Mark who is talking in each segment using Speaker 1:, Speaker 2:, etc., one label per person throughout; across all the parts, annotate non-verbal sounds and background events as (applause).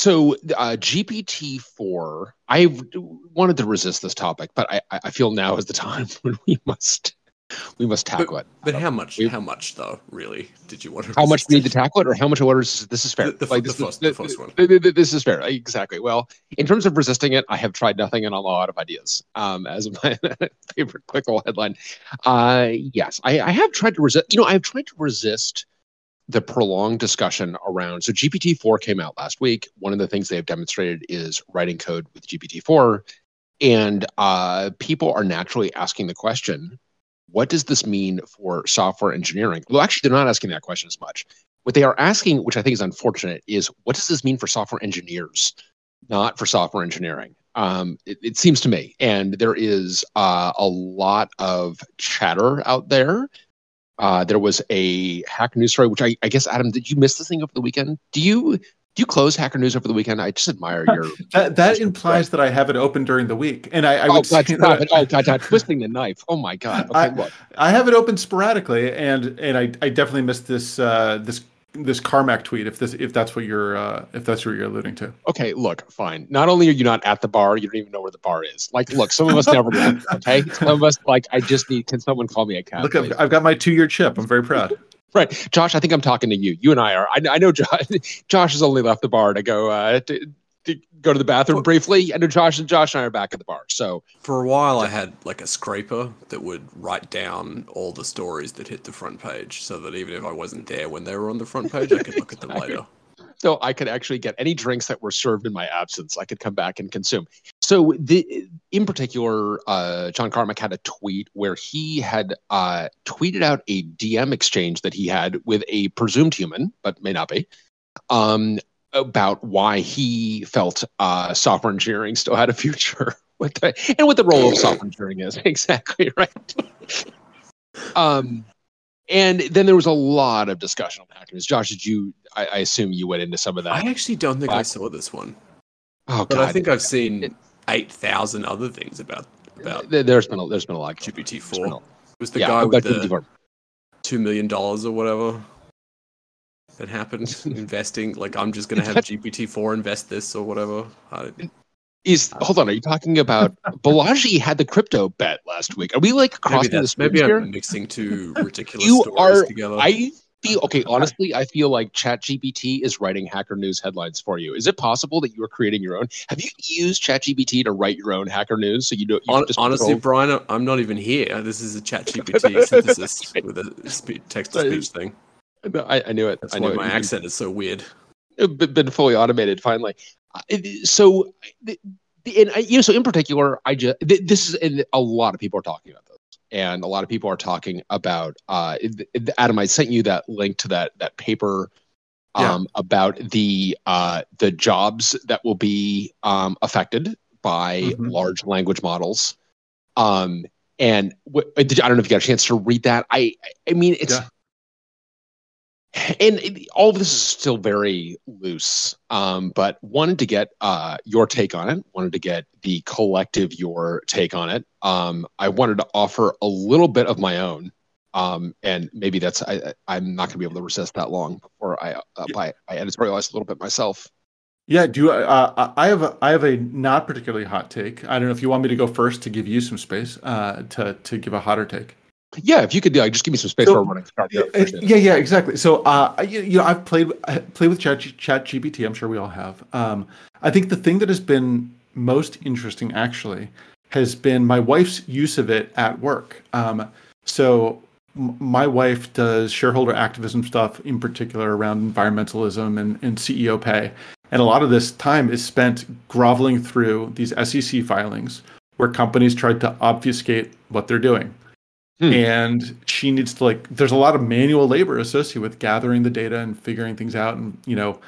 Speaker 1: so uh, GPT four. I wanted to resist this topic, but I, I feel now is the time (laughs) when we must we must tackle
Speaker 2: but,
Speaker 1: it.
Speaker 2: But how much? How much though? Really? Did you want to?
Speaker 1: How much we need to tackle it, or how much orders? This is fair.
Speaker 2: The, the,
Speaker 1: like
Speaker 2: the
Speaker 1: this,
Speaker 2: first,
Speaker 1: this,
Speaker 2: the first one.
Speaker 1: This is fair. Exactly. Well, in terms of resisting it, I have tried nothing and a lot of ideas. Um, as (laughs) my favorite quick little headline. Uh, yes, I, I have tried to resist. You know, I have tried to resist the prolonged discussion around. So GPT four came out last week. One of the things they have demonstrated is writing code with GPT four, and uh, people are naturally asking the question what does this mean for software engineering? Well, actually, they're not asking that question as much. What they are asking, which I think is unfortunate, is what does this mean for software engineers, not for software engineering? Um, it, it, seems to me, and there is uh, a lot of chatter out there. Uh, there was a Hacker News story, which I, I guess Adam, did you miss this thing over the weekend? Do you do you close Hacker News over the weekend? I just admire (laughs) your.
Speaker 3: that that implies that I have it open during the week, and I, I
Speaker 1: oh, God,
Speaker 3: say
Speaker 1: stop
Speaker 3: that
Speaker 1: it. Oh God, God, twisting the knife. Oh my God. (laughs) Okay,
Speaker 3: I. I have it open sporadically, and and I, I definitely missed this uh, this this Carmack tweet if this if that's what you're uh, if that's what you're alluding to.
Speaker 1: Okay, look, fine. Not only are you not at the bar, you don't even know where the bar is. Like, look, some of us never. (laughs) Okay, some of us like I just need. Can someone call me a cab?
Speaker 3: Look, I've, I've got my two year chip. I'm very proud. (laughs)
Speaker 1: Right, Josh. I think I'm talking to you. You and I are. I, I know Josh. (laughs) Josh has only left the bar to go uh, to go to the bathroom briefly. Know Josh and Josh and I are back at the bar. So
Speaker 2: for a while, I had like a scraper that would write down all the stories that hit the front page, so that even if I wasn't there when they were on the front page, I could look at them (laughs) later
Speaker 1: so I could actually get any drinks that were served in my absence. I could come back and consume. So the in particular, uh, John Carmack had a tweet where he had uh, tweeted out a DM exchange that he had with a presumed human, but may not be, um, about why he felt uh, software engineering still had a future. (laughs) With the, and what the role of software engineering is (laughs) exactly right. um, and then there was a lot of discussion on hackers. Josh, did you? I, I, assume you went into some of that.
Speaker 2: I actually don't think back. I saw this one.
Speaker 1: Oh,
Speaker 2: but
Speaker 1: God.
Speaker 2: I think I've seen it, eight thousand other things about about.
Speaker 1: There's been a, there's been a lot.
Speaker 2: GPT four was the
Speaker 1: yeah,
Speaker 2: guy with the two million dollars or whatever that happened (laughs) investing. Like I'm just gonna have GPT four invest this or whatever.
Speaker 1: Is hold on? Are you talking about (laughs) Balaji had the crypto bet last week? Are we like crossing
Speaker 2: maybe
Speaker 1: this?
Speaker 2: Maybe
Speaker 1: here?
Speaker 2: I'm mixing two (laughs) ridiculous
Speaker 1: you
Speaker 2: stories
Speaker 1: are,
Speaker 2: together.
Speaker 1: I feel okay. Honestly, I feel like ChatGPT is writing Hacker News headlines for you. Is it possible that you are creating your own? Have you used ChatGPT to write your own Hacker News? So you
Speaker 2: On, honestly, Bryan, I'm not even here. This is a ChatGPT synthesis with a text to speech thing.
Speaker 1: I, I, knew it.
Speaker 2: That's
Speaker 1: I knew
Speaker 2: why
Speaker 1: it.
Speaker 2: my accent is so weird.
Speaker 1: It's been fully automated finally. So and you know, so in particular, I just this is and a lot of people are talking about this, and a lot of people are talking about. Uh, Adam, I sent you that link to that that paper um, about the uh, the jobs that will be um, affected by mm-hmm. large language models. Um, and w- I don't know if you got a chance to read that. I I mean, it's. Yeah and all of this is still very loose um, but wanted to get uh, your take on it wanted to get the collective your take on it. Um, i wanted to offer a little bit of my own um, and maybe that's I, am not going to be able to resist that long before i uh, I, I editorialize a little bit myself.
Speaker 3: Yeah do uh, i have a i have a not particularly hot take. I don't know if you want me to go first to give you some space uh, to to give a hotter take
Speaker 1: yeah, if you could, uh, just give me some space so, for running start.
Speaker 3: Yeah, yeah, yeah, exactly. So, uh, you, you, know, I've played played with Chat Chat GPT. I'm sure we all have. Um, I think the thing that has been most interesting, actually, has been my wife's use of it at work. Um, so, m- my wife does shareholder activism stuff, in particular around environmentalism and, and CEO pay, and a lot of this time is spent groveling through these SEC filings where companies tried to obfuscate what they're doing Hmm. And she needs to like there's a lot of manual labor associated with gathering the data and figuring things out and you know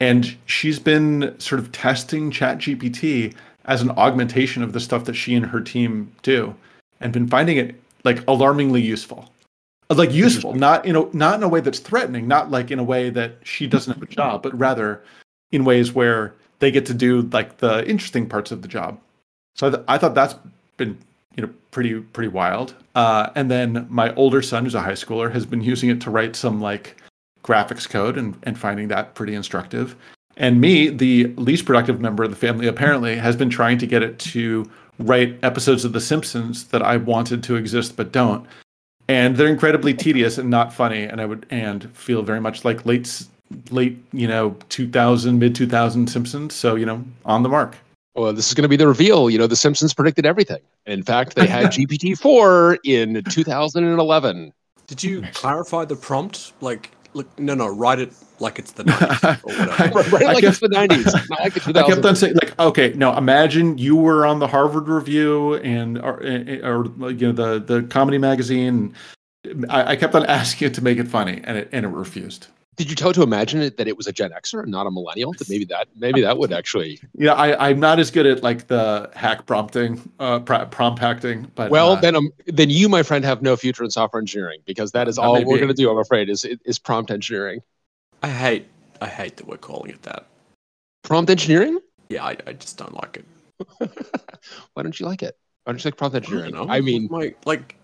Speaker 3: and she's been sort of testing chat gpt as an augmentation of the stuff that she and her team do and been finding it like alarmingly useful. Like useful not you know not in a way that's threatening not like in a way that she doesn't have a job but rather in ways where they get to do like the interesting parts of the job. So i, th- I thought that's been you know pretty pretty wild. Uh, and then my older son, who's a high schooler, has been using it to write some like graphics code and and finding that pretty instructive. And me, the least productive member of the family, apparently has been trying to get it to write episodes of The Simpsons that I wanted to exist but don't. And they're incredibly tedious and not funny, and I would and feel very much like late, late, you know, 2000, mid 2000 Simpsons. So you know, on the mark.
Speaker 1: Well, this is going to be the reveal. You know, The Simpsons predicted everything. In fact, they had (laughs) GPT four in 2011.
Speaker 2: Did you clarify the prompt? Like, look, no, no, write it like it's the 90s (laughs) or whatever.
Speaker 1: Right,
Speaker 3: I
Speaker 1: like
Speaker 3: kept-
Speaker 1: it's the 90s, not like the 2000s.
Speaker 3: I kept on saying, like, okay, no, imagine you were on the Harvard Review and or, eh, or you know the the comedy magazine. I, I kept on (laughs) asking it to make it funny, and it and it refused.
Speaker 1: Did you tell to imagine it that it was a Gen Xer and not a millennial? That maybe that maybe that would actually.
Speaker 3: Yeah, I, I'm not as good at like the hack prompting, uh, pr- prompt hacking, but
Speaker 1: Well,
Speaker 3: uh,
Speaker 1: then um, then you, my friend, have no future in software engineering because that is
Speaker 3: That
Speaker 1: all we're going to do. I'm afraid is is prompt engineering.
Speaker 2: I hate, I hate that we're calling it that.
Speaker 1: Prompt engineering?
Speaker 2: Yeah, I, I just don't like it. (laughs)
Speaker 1: Why don't you like it? Why don't you like prompt
Speaker 2: I don't
Speaker 1: engineering?
Speaker 2: know.
Speaker 1: I mean,
Speaker 2: my like,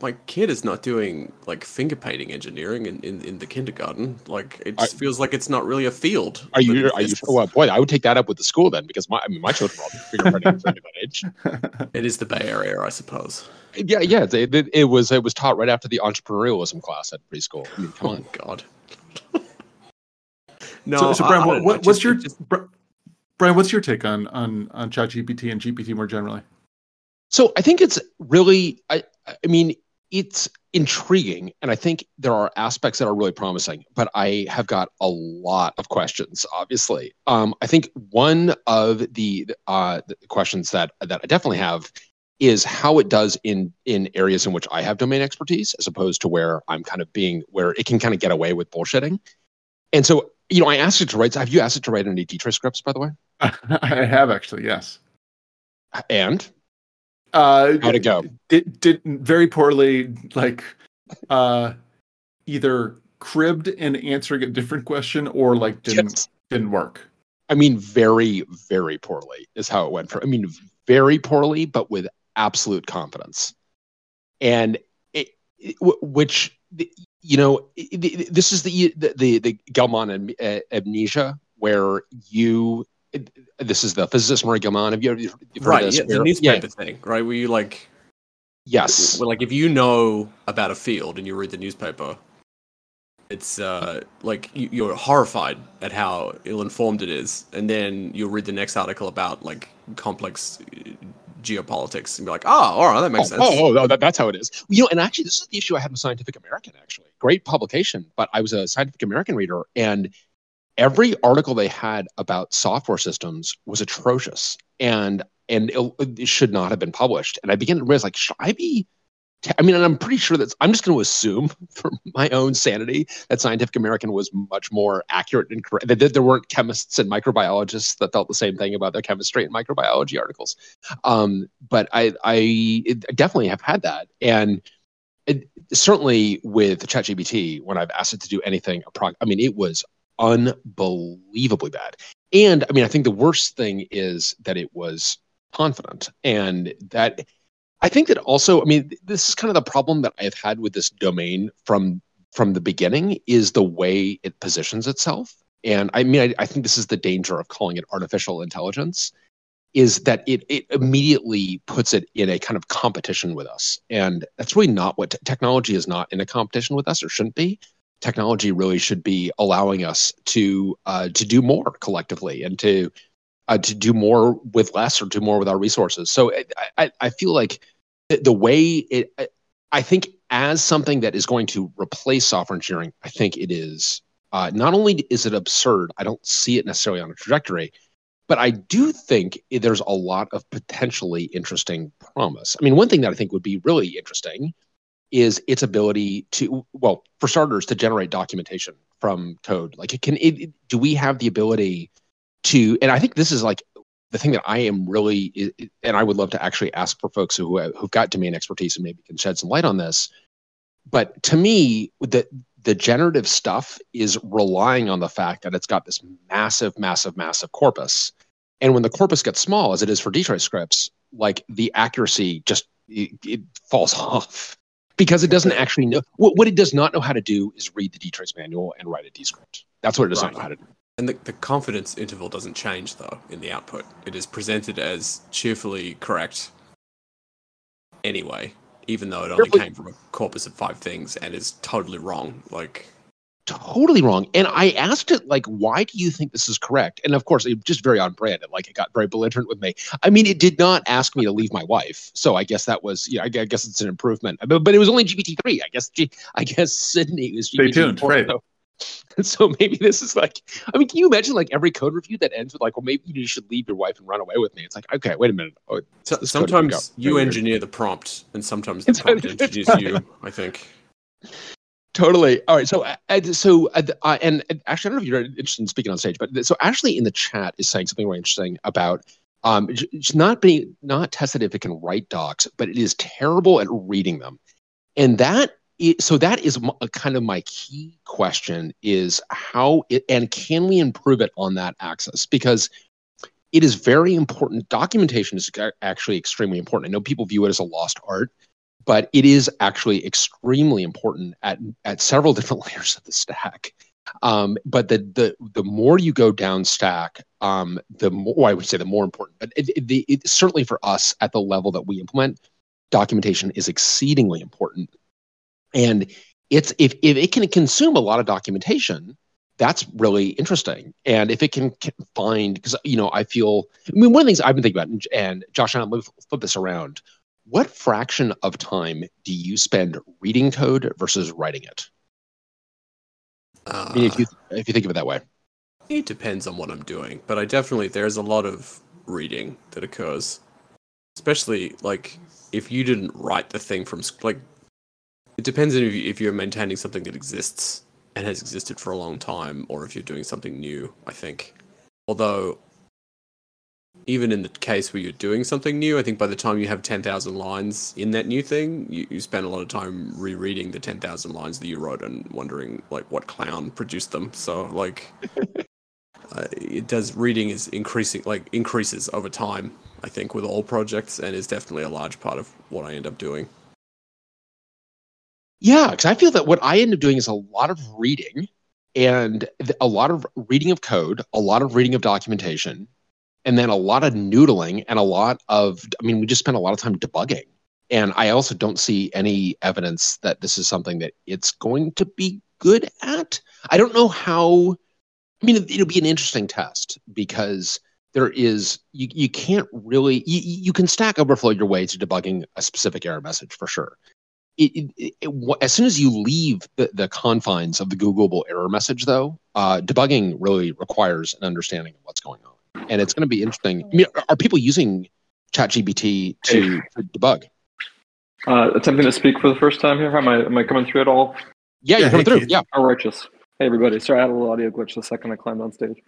Speaker 2: my kid is not doing like finger painting engineering in, in, in the kindergarten. Like, it just feels like it's not really a field.
Speaker 1: are you
Speaker 2: that
Speaker 1: are you? Well, boy, I would take that up with the school then because my I mean my children are all fingerprinting (laughs) at that age. (laughs)
Speaker 2: It is the Bay Area, I suppose.
Speaker 1: Yeah, yeah. It, it, it was it was taught right after the entrepreneurialism class at preschool. I mean, come
Speaker 2: Oh
Speaker 1: on.
Speaker 2: God. (laughs) no,
Speaker 3: so, so
Speaker 2: Bryan,
Speaker 3: what, what, what's
Speaker 2: just-
Speaker 3: your
Speaker 2: just-
Speaker 3: Bri- Bryan? What's your take on on on ChatGPT and GPT more generally?
Speaker 1: So I think it's really, I, I mean, it's intriguing, and I think there are aspects that are really promising. But I have got a lot of questions. Obviously, um, I think one of the uh, the questions that that I definitely have is how it does in in areas in which I have domain expertise, as opposed to where I'm kind of being where it can kind of get away with bullshitting. And so, you know, I asked it to write. Have you asked it to write any DTrace scripts, by the way? (laughs)
Speaker 3: I have actually, yes.
Speaker 1: And
Speaker 3: Uh,
Speaker 1: how'd it go?
Speaker 3: did did very poorly like uh either cribbed in answering a different question or like didn't
Speaker 1: Yes.
Speaker 3: didn't work
Speaker 1: I mean, very, very poorly is how it went for. I mean, very poorly, but with absolute confidence. And it, it- which you know, it- it- this is the the the, the Gell-Mann amnesia where you. This is the physicist Murray Gell-Mann. Have you ever you've
Speaker 2: right,
Speaker 1: this?
Speaker 2: yeah, the
Speaker 1: Where-
Speaker 2: newspaper thing, right? Where you like,
Speaker 1: Yes.
Speaker 2: well, like if you know about a field and you read the newspaper, it's uh like you, you're horrified at how ill-informed it is, and then you'll read the next article about like complex uh, geopolitics and be like, oh, all right, that makes sense.
Speaker 1: Oh, oh, oh, that, that's how it is. You know, and actually, this is the issue I had with Scientific American. Actually, great publication, but I was a Scientific American reader, and every article they had about software systems was atrocious, and and it, it should not have been published. And I began to realize, like, should I be? I mean, and I'm pretty sure that I'm just going to assume, (laughs) for my own sanity, that Scientific American was much more accurate and correct. That that there weren't chemists and microbiologists that felt the same thing about their chemistry and microbiology articles um, but I, I definitely have had that, and it, certainly with ChatGPT, when I've asked it to do anything, I mean, it was unbelievably bad. And I mean, I think the worst thing is that it was confident, and that I think that also, I mean, this is kind of the problem that I've had with this domain from from the beginning is the way it positions itself. And I mean, I, I think this is the danger of calling it artificial intelligence is that it, it immediately puts it in a kind of competition with us. And that's really not what technology is not in a competition with us or shouldn't be. Technology really should be allowing us to uh, to do more collectively and to uh, to do more with less or do more with our resources. So I, I, I feel like the, way it, I think as something that is going to replace software engineering, I think it is uh, not only is it absurd, I don't see it necessarily on a trajectory, but I do think there's a lot of potentially interesting promise. I mean, one thing that I think would be really interesting is its ability to, well, for starters, to generate documentation from code. Like, it can, it, do we have the ability to, and I think this is like the thing that I am really, and I would love to actually ask for folks who have, who've got domain expertise and maybe can shed some light on this. But to me, the the generative stuff is relying on the fact that it's got this massive, massive, massive corpus. And when the corpus gets small, as it is for DTrace scripts, like the accuracy just it, it falls (laughs) off because it doesn't actually know what, what it does not know how to do is read the DTrace's manual and write a D script. That's what it does not
Speaker 2: Right.
Speaker 1: know how to do.
Speaker 2: And the, the confidence interval doesn't change though in the output. It is presented as cheerfully correct anyway, even though it only came from a corpus of five things and is totally wrong. Like
Speaker 1: totally wrong. And I asked it like, why do you think this is correct? And of course, it just very on brand. It like it got very belligerent with me. I mean, it did not ask me to leave my wife, so I guess that was yeah. I gu- I guess it's an improvement. But, but it was only GPT three. I guess G, I guess Sydney was GPT-4.
Speaker 3: Stay
Speaker 1: GPT
Speaker 3: tuned, right.
Speaker 1: So, (laughs) so maybe this is like. I mean, can you imagine like every code review that ends with like, well, maybe you should leave your wife and run away with me? It's like, okay, wait a minute. Oh,
Speaker 2: so,
Speaker 1: this code could
Speaker 2: sometimes you engineer the prompt, and sometimes the prompt engineers you. I think.
Speaker 1: Totally. All right. So, uh, so, uh, and, actually, I don't know if you're interested in speaking on stage, but so Ashley in the chat is saying something really interesting about um, it's not being not tested if it can write docs, but it is terrible at reading them, and that i so that is a kind of my key question is how it, and can we improve it on that axis because it is very important. Documentation is actually extremely important. I know people view it as a lost art but it is actually extremely important at at several (laughs) different layers of the stack. Um, but the the the more you go down stack, um, the more I would say the more important. But it, it, it, certainly for us at the level that we implement, documentation is exceedingly important. And it's if if it can consume a lot of documentation, that's really interesting. And if it can, can find, because you know, I feel, I mean, one of the things I've been thinking about, and, and Josh and I, let me flip this around what fraction of time do you spend reading code versus writing it?
Speaker 2: Uh,
Speaker 1: I mean, if you if you think of it that way.
Speaker 2: It depends on what I'm doing, but I definitely there's a lot of reading that occurs, especially like if you didn't write the thing from like. It depends on if, you, if you're maintaining something that exists and has existed for a long time, or if you're doing something new. I think, although even in the case where you're doing something new, I think by the time you have 10,000 lines in that new thing, you, you spend a lot of time rereading the 10,000 lines that you wrote and wondering like what clown produced them. So like (laughs) uh, it does reading is increasing like increases over time, I think with all projects and is definitely a large part of what I end up doing.
Speaker 1: Yeah, because I feel that what I end up doing is a lot of reading and a lot of reading of code, a lot of reading of documentation, and then a lot of noodling and a lot of, I mean, we just spent a lot of time debugging. And I also don't see any evidence that this is something that it's going to be good at. I don't know how, I mean, it- it'll be an interesting test because there is, you, you can't really, you, you can stack overflow your way to debugging a specific error message for sure it, it, it, as soon as you leave the, the confines of the Googleable error message, though, uh, debugging really requires an understanding of what's going on, and it's going to be interesting. I mean, are, are people using ChatGPT to, to debug?
Speaker 4: Uh, attempting to speak for the first time here. Am I, am I coming through at all?
Speaker 1: Yeah,
Speaker 3: Yeah,
Speaker 1: you're coming
Speaker 3: hey,
Speaker 1: through.
Speaker 3: Keith.
Speaker 1: Yeah,
Speaker 4: Oh, righteous. Hey, everybody. Sorry, I had a little audio glitch the second I climbed on stage.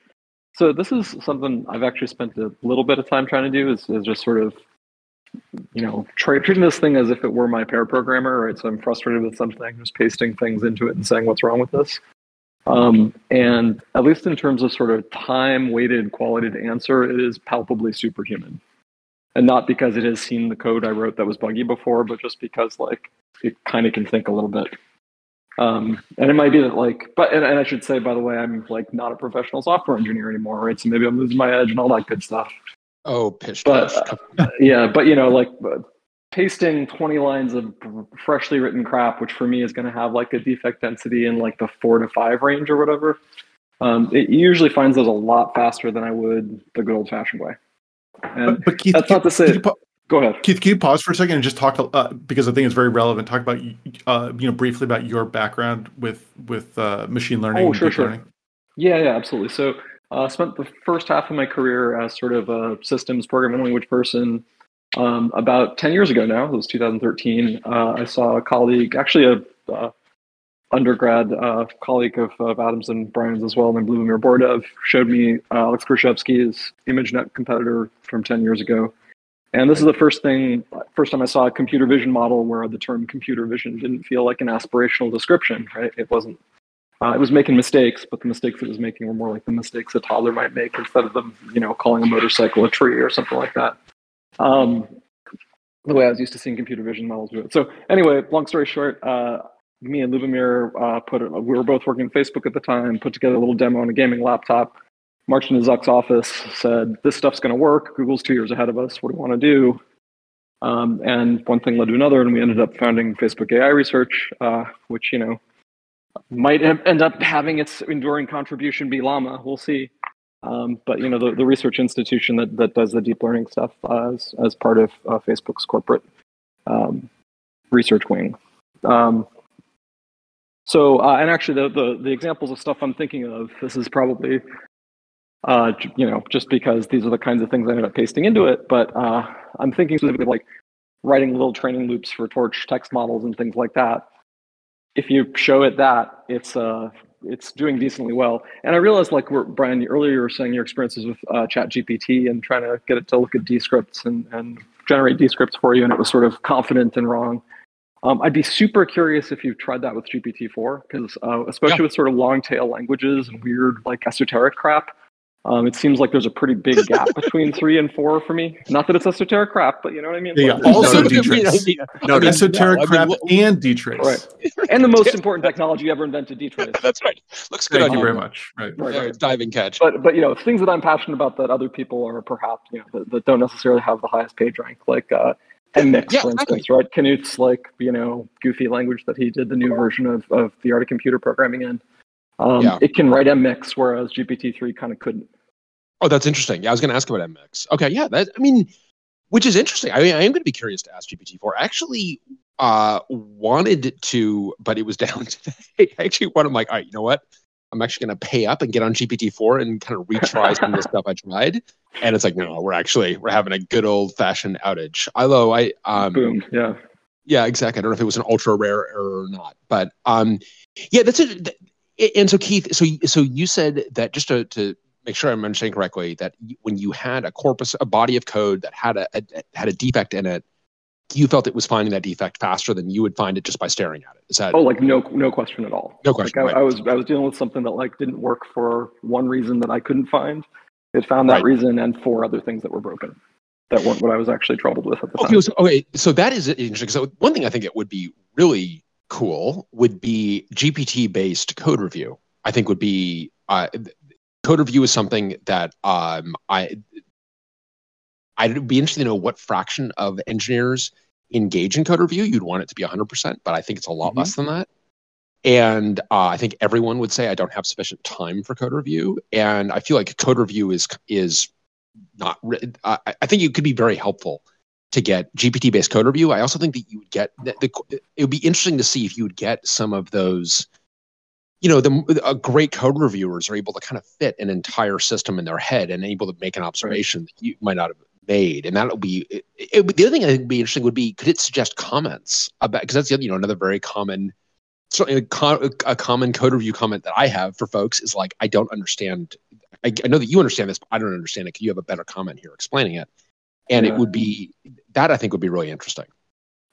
Speaker 4: So this is something I've actually spent a little bit of time trying to do is, is just sort of, you know, tra- treating this thing as if it were my pair programmer, right? So I'm frustrated with something, just pasting things into it and saying what's wrong with this. Um, and at least in terms of sort of time-weighted quality to answer, it is palpably superhuman. And not because it has seen the code I wrote that was buggy before, but just because like it kind of can think a little bit. Um, and it might be that like, but and, and I should say by the way, I'm like not a professional software engineer anymore, right? So maybe I'm losing my edge and all that good stuff.
Speaker 1: Oh, pish.
Speaker 4: But uh, yeah, but you know, like pasting 20 lines of freshly written crap, which for me is going to have like a defect density in like the four to five range or whatever. Um, it usually finds those a lot faster than I would the good old fashioned way. And
Speaker 3: But, but Keith,
Speaker 4: that's not to say-
Speaker 3: pa-
Speaker 4: go ahead.
Speaker 3: Keith, can you pause for a second and just talk uh, because I think it's very relevant. Talk about uh, you know briefly about your background with with uh, machine learning.
Speaker 4: Oh,
Speaker 3: and
Speaker 4: sure,
Speaker 3: deep
Speaker 4: sure.
Speaker 3: learning.
Speaker 4: Yeah, yeah, absolutely. So uh, spent the first half of my career as sort of a systems programming language person. Um, about 10 years ago now, it was 2013, uh, I saw a colleague, actually a uh, undergrad uh, colleague of, of Adams and Brian's as well, named Lubomir Bourdev, showed me uh, Alex Krizhevsky's ImageNet competitor from 10 years ago. And this is the first thing, first time I saw a computer vision model where the term computer vision didn't feel like an aspirational description, right? It wasn't uh, it was making mistakes, but the mistakes it was making were more like the mistakes a toddler might make instead of them, you know, calling a motorcycle a tree or something like that. Um, the way I was used to seeing computer vision models do it. So anyway, long story short, uh, me and Lubomir uh, put. We were both working at Facebook at the time. Put together a little demo on a gaming laptop. Marched into Zuck's office. Said, "This stuff's going to work. Google's two years ahead of us. What do we want to do?" Um, and one thing led to another, and we ended up founding Facebook AI Research, uh, which you know might end up having its enduring contribution be Llama. We'll see. Um, but you know, the, the research institution that, that does the deep learning stuff uh, as, as part of uh, Facebook's corporate um, research wing. Um, so, uh, and actually, the, the, the examples of stuff I'm thinking of, this is probably, uh, you know, just because these are the kinds of things I ended up pasting into it. But uh, I'm thinking specifically like writing little training loops for Torch text models and things like that. If you show it that, it's uh, it's doing decently well. And I realized, like Bryan earlier, you were saying your experiences with uh, Chat GPT and trying to get it to look at D scripts and, and generate D scripts for you, and it was sort of confident and wrong. Um, I'd be super curious if you've tried that with GPT-4, because uh, especially yeah. with sort of long tail languages and weird like esoteric crap, um, it seems like there's a pretty big (laughs) gap between three and four for me. Not that it's esoteric crap, but you know what I mean.
Speaker 3: Yeah,
Speaker 4: like,
Speaker 3: also dtrace. no, esoteric no, crap I mean, and dtrace.
Speaker 4: Right, and the most (laughs) important technology ever invented, dtrace. (laughs)
Speaker 1: That's right. Looks good.
Speaker 3: Thank
Speaker 1: you
Speaker 3: very much. Right,
Speaker 1: right, right. diving catch.
Speaker 4: But but you know things that I'm passionate about that other people are perhaps you know that, that don't necessarily have the highest page rank, like uh, Mix, yeah, for instance, exactly. right? Knuth's like you know goofy language that he did the new version of of the art of computer programming in. Um, yeah. It can write mix, whereas GPT-3 kind of couldn't.
Speaker 1: Oh, that's interesting. Yeah, I was going to ask about MX. Okay, yeah, that I mean, which is interesting. I mean, I am going to be curious to ask GPT-4. I actually uh, wanted to, but it was (laughs) down today. I actually wanted, I'm like, all right, you know what? I'm actually going to pay up and get on GPT-4 and kind of retry some of the stuff I tried. And it's like, no, we're actually we're having a good old fashioned outage. Although I, um,
Speaker 4: boom, yeah,
Speaker 1: yeah, exactly. I don't know if it was an ultra rare error or not, but um, yeah, that's it. And so Keith, so so you said that just to, to make sure I'm understanding correctly that when you had a corpus, a body of code that had a, a, had a defect in it, you felt it was finding that defect faster than you would find it just by staring at it. Is that?
Speaker 4: Oh, like no, no question at all.
Speaker 1: No question.
Speaker 4: Like I, right. I, was, I was dealing with something that like didn't work for one reason that I couldn't find. It found that right. reason and four other things that were broken that weren't what I was actually troubled with at the
Speaker 1: okay,
Speaker 4: time.
Speaker 1: So, okay, so that is interesting. So one thing I think it would be really cool would be GPT-based code review. I think would be uh, code review is something that um, I I'd be interested to know what fraction of engineers engage in code review. You'd want it to be 100%, but I think it's a lot mm-hmm. less than that. And uh, I think everyone would say I don't have sufficient time for code review, and I feel like code review is is not. Uh, I think it could be very helpful to get GPT based code review. I also think that you would get the, the, it would be interesting to see if you would get some of those you know, the uh, great code reviewers are able to kind of fit an entire system in their head and able to make an observation that you might not have made. And that'll be it, it, the other thing I think would be interesting would be could it suggest comments about because that's the other, you know another very common certainly a, a, common code review comment that I have for folks is like I don't understand. I, I know that you understand this, but I don't understand it. Can you have a better comment here explaining it? And yeah. it would be that I think would be really interesting.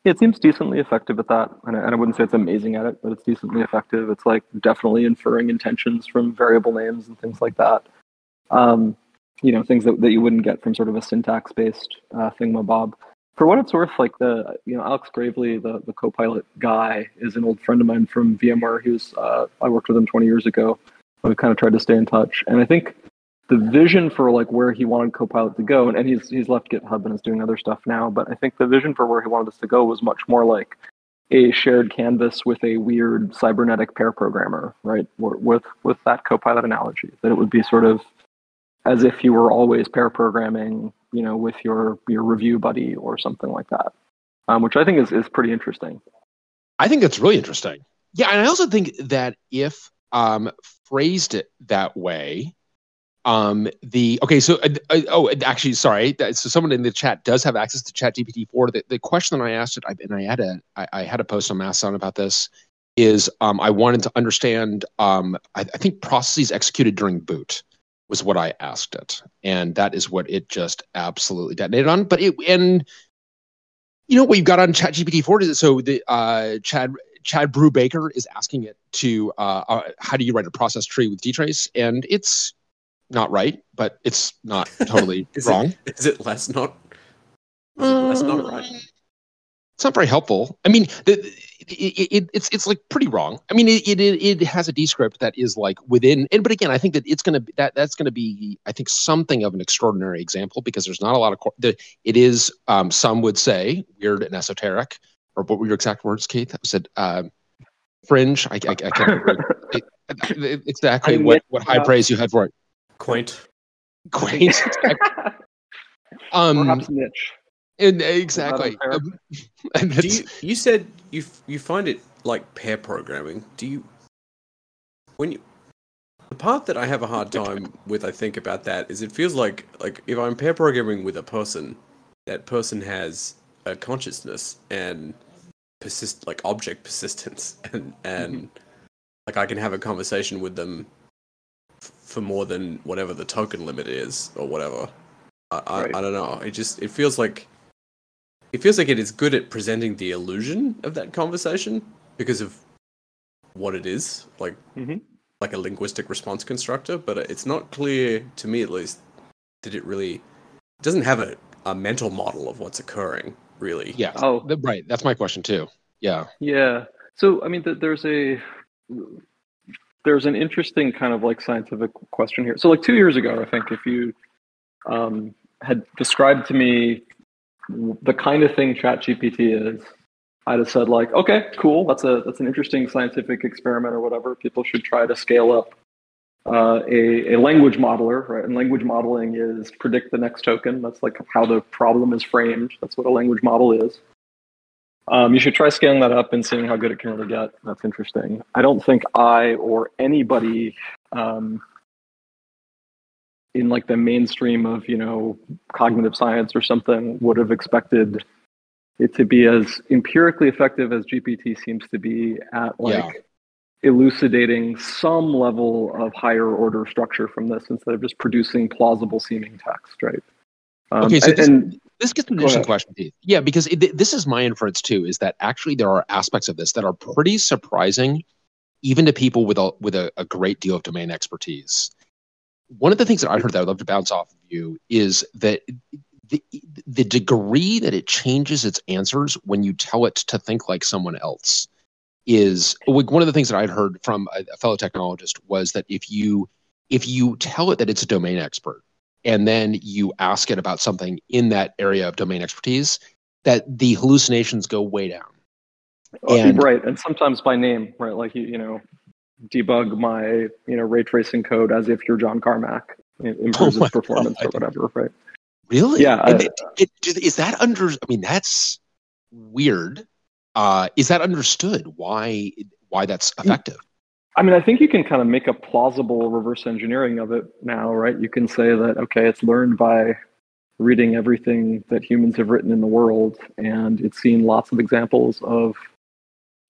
Speaker 4: It seems decently effective at that, and I, and I wouldn't say it's amazing at it, but it's decently effective. It's like definitely inferring intentions from variable names and things like that. Um, you know, things that, that you wouldn't get from sort of a syntax-based uh, thingamabob. For what it's worth, like the you know Alex Graveley, the the Copilot guy, is an old friend of mine from VMware. He was uh, I worked with him 20 years ago. We kind of tried to stay in touch, and I think the vision for like where he wanted Copilot to go, and, and he's he's left GitHub and is doing other stuff now. But I think the vision for where he wanted this to go was much more like a shared canvas with a weird cybernetic pair programmer, right? With with that Copilot analogy, that it would be sort of as if you were always pair programming, you know, with your your review buddy or something like that, um, which I think is is pretty interesting.
Speaker 1: I think that's really interesting. Yeah, and I also think that if um, phrased it that way, um the okay so uh, uh, oh actually sorry so someone in the chat does have access to chat gpt 4 the, the question that i asked it I, and i had a I, I had a post on mastodon about this is um i wanted to understand um I, I think processes executed during boot was what i asked it. And that is what it just absolutely detonated on. But it and you know what you've got on chat gpt 4 is so the uh chad Chad Brubaker is asking it to uh, uh, how do you write a process tree with dtrace, and it's not right, but it's not totally (laughs)
Speaker 2: is
Speaker 1: wrong.
Speaker 2: It, is it less not? Is it less not right?
Speaker 1: it's not very helpful. I mean, the, it, it, it's it's like pretty wrong. I mean, it, it it has a D script that is like within. And, but again, I think that it's gonna that that's gonna be I think something of an extraordinary example because there's not a lot of the, it is um, some would say weird and esoteric. Or what were your exact words, Keith? I said uh, fringe. I, I, I can't remember. (laughs) it, it, exactly what what high praise you had for it.
Speaker 2: Quaint.
Speaker 1: Quaint. (laughs) um,
Speaker 4: Perhaps niche.
Speaker 1: And exactly. Um, (laughs) and
Speaker 2: Do you, you said you you find it like pair programming. Do you when you the part that I have a hard (laughs) time with I think about that is it feels like like if I'm pair programming with a person, that person has a consciousness and persist like object persistence and and
Speaker 1: Mm-hmm.
Speaker 2: like I can have a conversation with them f- for more than whatever the token limit is or whatever. I, I,
Speaker 4: Right.
Speaker 2: I don't know. It just it feels like it feels like it is good at presenting the illusion of that conversation because of what it is like
Speaker 4: Mhm.
Speaker 2: like a linguistic response constructor but it's not clear to me at least that it really it doesn't have a, a mental model of what's occurring really
Speaker 1: yeah,
Speaker 4: Oh,
Speaker 1: right. That's my question too. Yeah.
Speaker 4: Yeah. So, I mean, th- there's a there's an interesting kind of like scientific question here. So, like two years ago, I think if you um, had described to me the kind of thing ChatGPT is, I'd have said like, okay, cool. That's a that's an interesting scientific experiment or whatever. People should try to scale up uh, a, a language modeler, right? And language modeling is predict the next token. That's like how the problem is framed. That's what a language model is. Um, you should try scaling that up and seeing how good it can really get. That's interesting. I don't think I or anybody um, in like the mainstream of you know cognitive science or something would have expected it to be as empirically effective as GPT seems to be at like
Speaker 1: Yeah.
Speaker 4: elucidating some level of higher order structure from this instead of just producing plausible seeming text, right? Um,
Speaker 1: Okay, so
Speaker 4: and,
Speaker 1: this-
Speaker 4: and
Speaker 1: This gets an interesting question, Keith. Yeah, because it, this is my inference too, is that actually there are aspects of this that are pretty surprising, even to people with a with a, a great deal of domain expertise. One of the things that I heard that I'd love to bounce off of you is that the the degree that it changes its answers when you tell it to think like someone else is one of the things that I'd heard from a fellow technologist was that if you if you tell it that it's a domain expert and then you ask it about something in that area of domain expertise, that the hallucinations go way down. And-
Speaker 4: right, and sometimes by name, right? Like you, you know, debug my you know ray tracing code as if you're John Carmack. It improves (laughs)
Speaker 1: Oh
Speaker 4: its performance
Speaker 1: God.
Speaker 4: or whatever, right?
Speaker 1: Really?
Speaker 4: Yeah, I-
Speaker 1: it, it, is that under? I mean, that's weird. Uh, is that understood? Why? Why that's effective?
Speaker 4: I mean, I think you can kind of make a plausible reverse engineering of it now, right? You can say that, okay, it's learned by reading everything that humans have written in the world, and it's seen lots of examples of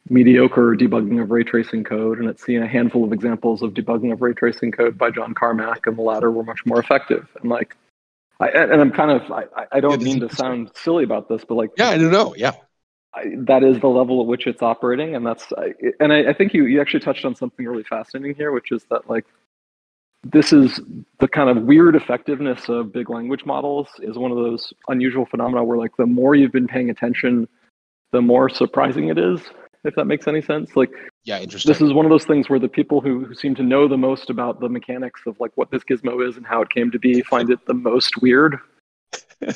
Speaker 4: mediocre debugging of ray tracing code, and it's seen a handful of examples of debugging of ray tracing code by John Carmack, and the latter were much more effective. And like, I, and I'm kind of, I, I don't
Speaker 1: that's
Speaker 4: mean to sound silly about this, but like,
Speaker 1: Yeah, I don't know. Yeah.
Speaker 4: I, that is the level at which it's operating, and that's I, and I, I think you you actually touched on something really fascinating here, which is that like this is the kind of weird effectiveness of big language models is one of those unusual phenomena where like the more you've been paying attention, the more surprising it is. If that makes any sense, like
Speaker 1: Yeah, interesting.
Speaker 4: this is one of those things where the people who, who seem to know the most about the mechanics of like what this gizmo is and how it came to be find it the most weird. (laughs)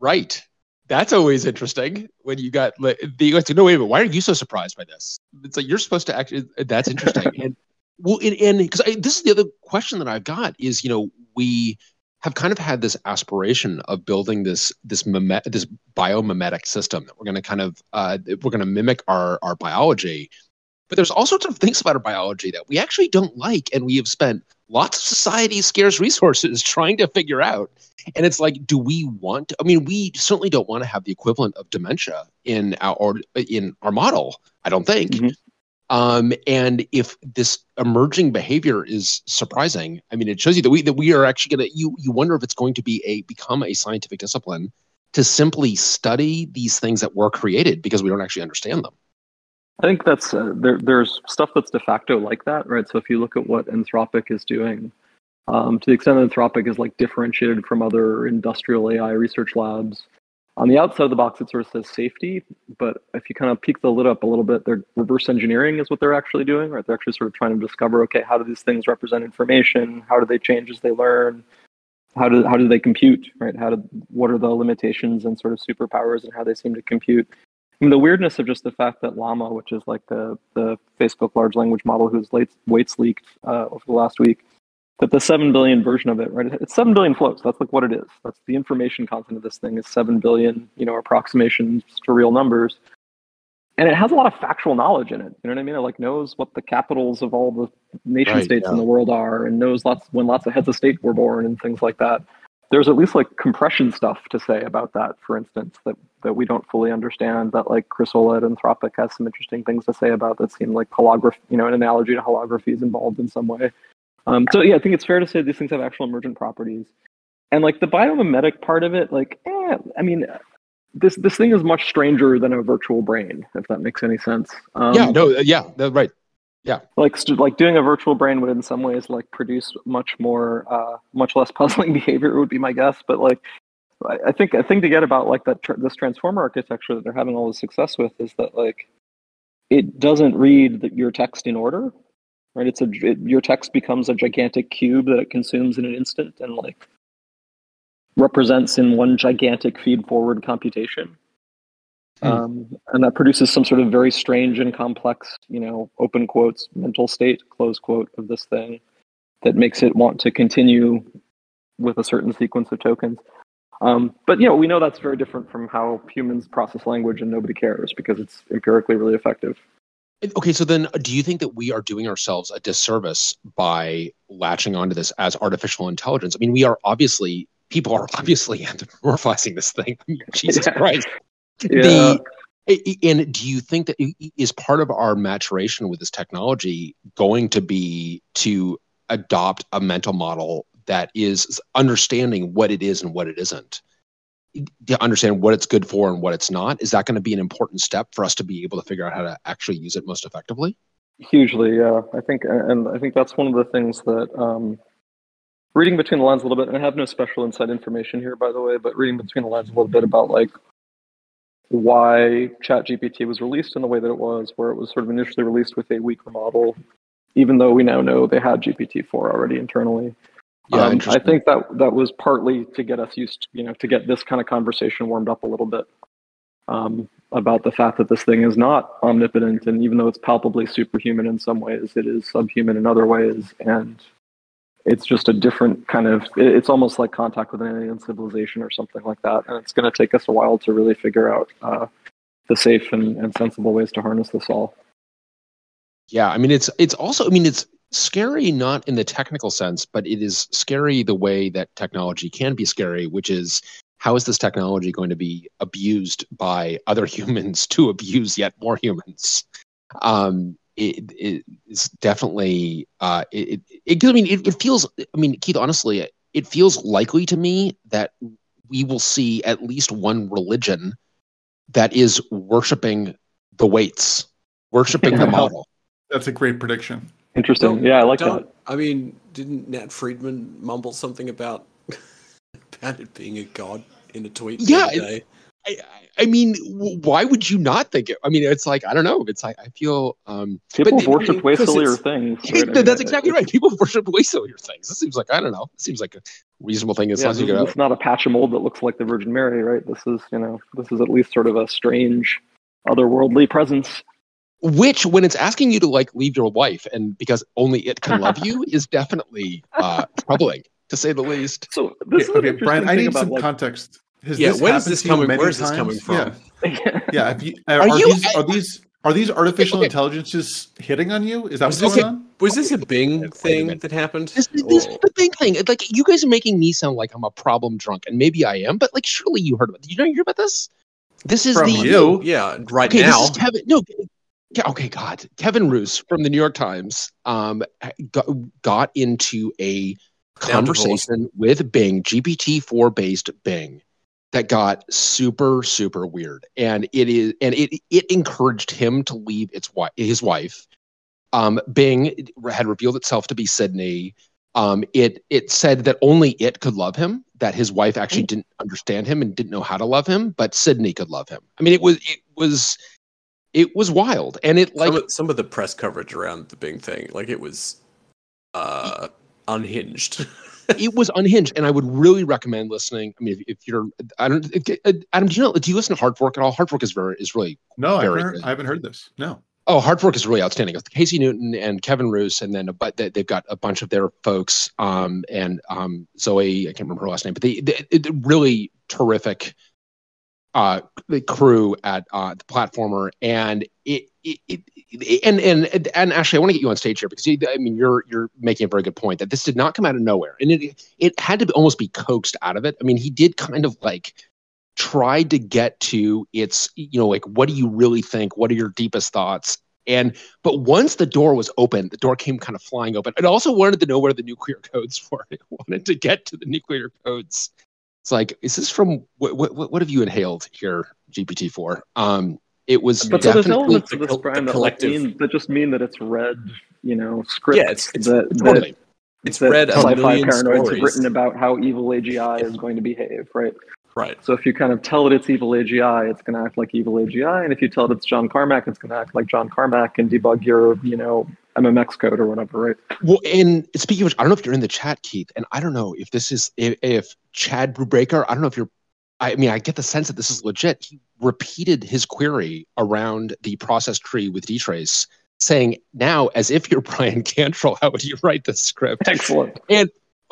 Speaker 1: right. That's always interesting when you got like, the have to. Wait but. Why are you so surprised by this? It's like you're supposed to actually. That's interesting. (laughs) and well, and- and because this is the other question that I've got is you know we have kind of had this aspiration of building this this mime- this biomimetic system that we're going to kind of uh, we're going to mimic our our biology. But there's all sorts of things about our biology that we actually don't like, and we have spent lots of society's scarce resources (laughs) trying to figure out. And it's like, do we want? I mean, we certainly don't want to have the equivalent of dementia in our in our model. I don't think.
Speaker 4: Mhm.
Speaker 1: Um, and if this emerging behavior is surprising, I mean, it shows you that we that we are actually going to. You you wonder if it's going to be a become a scientific discipline to simply study these things that were created because we don't actually understand them.
Speaker 4: I think that's uh, there. There's stuff that's de facto like that, right? So if you look at what Anthropic is doing, um, to the extent that Anthropic is like differentiated from other industrial AI research labs, on the outside of the box, it sort of says safety, but if you kind of peek the lid up a little bit, they're reverse engineering is what they're actually doing, right? They're actually sort of trying to discover, okay, how do these things represent information? How do they change as they learn? How do how do they compute, right? How do what are the limitations and sort of superpowers and how they seem to compute? I mean, the weirdness of just the fact that Llama, which is like the the Facebook large language model whose weights leaked uh, over the last week, that the 7 billion version of it, right? It's 7 billion floats. That's like what it is. That's the information content of this thing is 7 billion, you know, approximations to real numbers. And it has a lot of factual knowledge in it. You know what I mean? It like knows what the capitals of all the nation right, states yeah. in the world are and knows lots when lots of heads of state were born and things like that. There's at least like compression stuff to say about that, for instance, that, that we don't fully understand that like Chris Olah at Anthropic has some interesting things to say about that seem like holography, you know, an analogy to holography is involved in some way. Um, so yeah, I think it's fair to say these things have actual emergent properties. And like the biomimetic part of it, like, eh, I mean, this this thing is much stranger than a virtual brain, if that makes any sense.
Speaker 1: Um, yeah, no, yeah, right. Yeah,
Speaker 4: like like doing a virtual brain would in some ways like produce much more, uh, much less (laughs) puzzling behavior would be my guess. But like, I, I think a thing to get about like that tr- this transformer architecture that they're having all the success with is that like it doesn't read the, your text in order right? It's a it, your text becomes a gigantic cube that it consumes in an instant and like represents in one gigantic feed forward computation. Hmm. Um, and that produces some sort of very strange and complex, you know, open quotes, mental state, close quote of this thing that makes it want to continue with a certain sequence of tokens. Um, but you know, we know that's very different from how humans process language, and nobody cares because it's empirically really effective.
Speaker 1: Okay, so then uh, do you think that we are doing ourselves a disservice by latching onto this as artificial intelligence? I mean, we are obviously people are (laughs) obviously anthropomorphizing this thing. I (laughs) mean, Jesus yeah. Christ. Yeah. The, and do you think that is part of our maturation with this technology going to be to adopt a mental model that is understanding what it is and what it isn't? to understand what it's good for and what it's not is that going to be an important step for us to be able to figure out how to actually use it most effectively
Speaker 4: hugely yeah i think and i think that's one of the things that um, reading between the lines a little bit and i have no special inside information here by the way but reading between the lines a little bit about like why chat gpt was released in the way that it was where it was sort of initially released with a weaker model even though we now know they had gpt-4 already internally. Yeah, um, I think that that was partly to get us used, to, you know, to get this kind of conversation warmed up a little bit um, about the fact that this thing is not omnipotent, and even though it's palpably superhuman in some ways, it is subhuman in other ways, and it's just a different kind of. It's almost like contact with an alien civilization or something like that, and it's going to take us a while to really figure out uh, the safe and, and sensible ways to harness this all.
Speaker 1: Yeah, I mean it's it's also I mean it's scary not in the technical sense, but it is scary the way that technology can be scary, which is how is this technology going to be abused by other (laughs) humans to abuse yet more humans? Um, it, it is definitely uh, it, it, I mean it, it feels I mean Keith honestly it feels likely to me that we will see at least one religion that is worshiping the weights, worshiping the (laughs) model.
Speaker 3: That's a great prediction.
Speaker 4: Interesting. Don't, yeah, I like that.
Speaker 2: I mean, didn't Nat Friedman mumble something about (laughs) about it being a god in a tweet?
Speaker 1: Yeah. I, I mean, why would you not think it? I mean, it's like I don't know. It's like I feel um,
Speaker 4: people but, worship way sillier things. (laughs)
Speaker 1: Right? that's exactly right. People worship way sillier things. It seems like I don't know. It seems like a reasonable thing. As yeah, long as you go,
Speaker 4: It's not a patch of mold that looks like the Virgin Mary, right? This is you know this is at least sort of a strange, otherworldly presence
Speaker 1: which when it's asking you to like leave your wife and because only it can love you (laughs) is definitely uh, troubling to say the least.
Speaker 4: So this okay, is okay,
Speaker 3: Bryan. I need some like, context.
Speaker 2: Has yeah, when is this coming? Where is this coming from?
Speaker 3: Yeah, (laughs) yeah. You, are, are, you, these, are these are these artificial okay. intelligences hitting on you? Is that what's going on?
Speaker 2: Was this a Bing thing that happened?
Speaker 1: This, this is the Bing thing. Like you guys are making me sound like I'm a problem drunk, and maybe I am, but like surely you heard about. Did you know you hear about this? This is
Speaker 3: From
Speaker 1: the
Speaker 3: you,
Speaker 2: yeah, right okay, now. This
Speaker 1: is Kevin, no, okay, God, Kevin Roose from the New York Times um, got, got into a conversation with Bing, GPT-4 based Bing, that got super, super weird, and it is, and it it encouraged him to leave its wife, his wife. Um, Bing had revealed itself to be Sydney. Um, it it said that only it could love him, that his wife actually
Speaker 2: Mm.
Speaker 1: didn't understand him and didn't know how to love him, but Sydney could love him. I mean, it was it was it was wild, and it like
Speaker 2: some, of, some of the press coverage around the Bing thing, like it was uh, unhinged. (laughs)
Speaker 1: it was unhinged, and I would really recommend listening. I mean, if, if you're, I don't, uh, Adam, do you know? Do you listen to Hard Fork at all? Hard Fork is very is really
Speaker 3: No, I haven't heard. I haven't heard this. No.
Speaker 1: Oh, Hard Fork is really outstanding. Casey Newton and Kevin Roose, and then but they, they've got a bunch of their folks, um, and um, Zoe. I can't remember her last name, but they, they, they really terrific uh, the crew at uh, the platformer, and it, it, it and and and actually, I want to get you on stage here because you, I mean you're you're making a very good point that this did not come out of nowhere, and it it had to be, almost be coaxed out of it. I mean, he did kind of like tried to get to its you know like what do you really think? What are your deepest thoughts? And but once the door was open the door came kind of flying open. It also wanted to know where the nuclear codes (laughs) were. It wanted to get to the nuclear codes it's like is this from what what, what have you inhaled here gpt-4 um it was
Speaker 4: But so there's
Speaker 1: definitely
Speaker 4: elements of this
Speaker 2: col-
Speaker 4: Bryan
Speaker 2: the
Speaker 4: that, like, mean, that just mean that it's read, you know, scripts
Speaker 2: Yeah, it's- it's
Speaker 4: that, that,
Speaker 2: it's
Speaker 4: that
Speaker 2: read a
Speaker 4: sci-fi
Speaker 2: million
Speaker 4: paranoids have written about how evil AGI is going to behave, right?
Speaker 2: Right.
Speaker 4: So if you kind of tell it it's evil AGI, it's going to act like evil AGI, and if you tell it it's John Carmack, it's going to act like John Carmack and debug your, you know, MMX code or whatever, right?
Speaker 1: Well, and speaking of which, I don't know if you're in the chat, Keith, and I don't know if this is if, if Chad Brubaker. I don't know if you're. I mean, I get the sense that this is legit. He repeated his query around the process tree with DTrace, saying, "Now, as if you're (laughs) Bryan Cantrill, how would you write this script?"
Speaker 4: Excellent.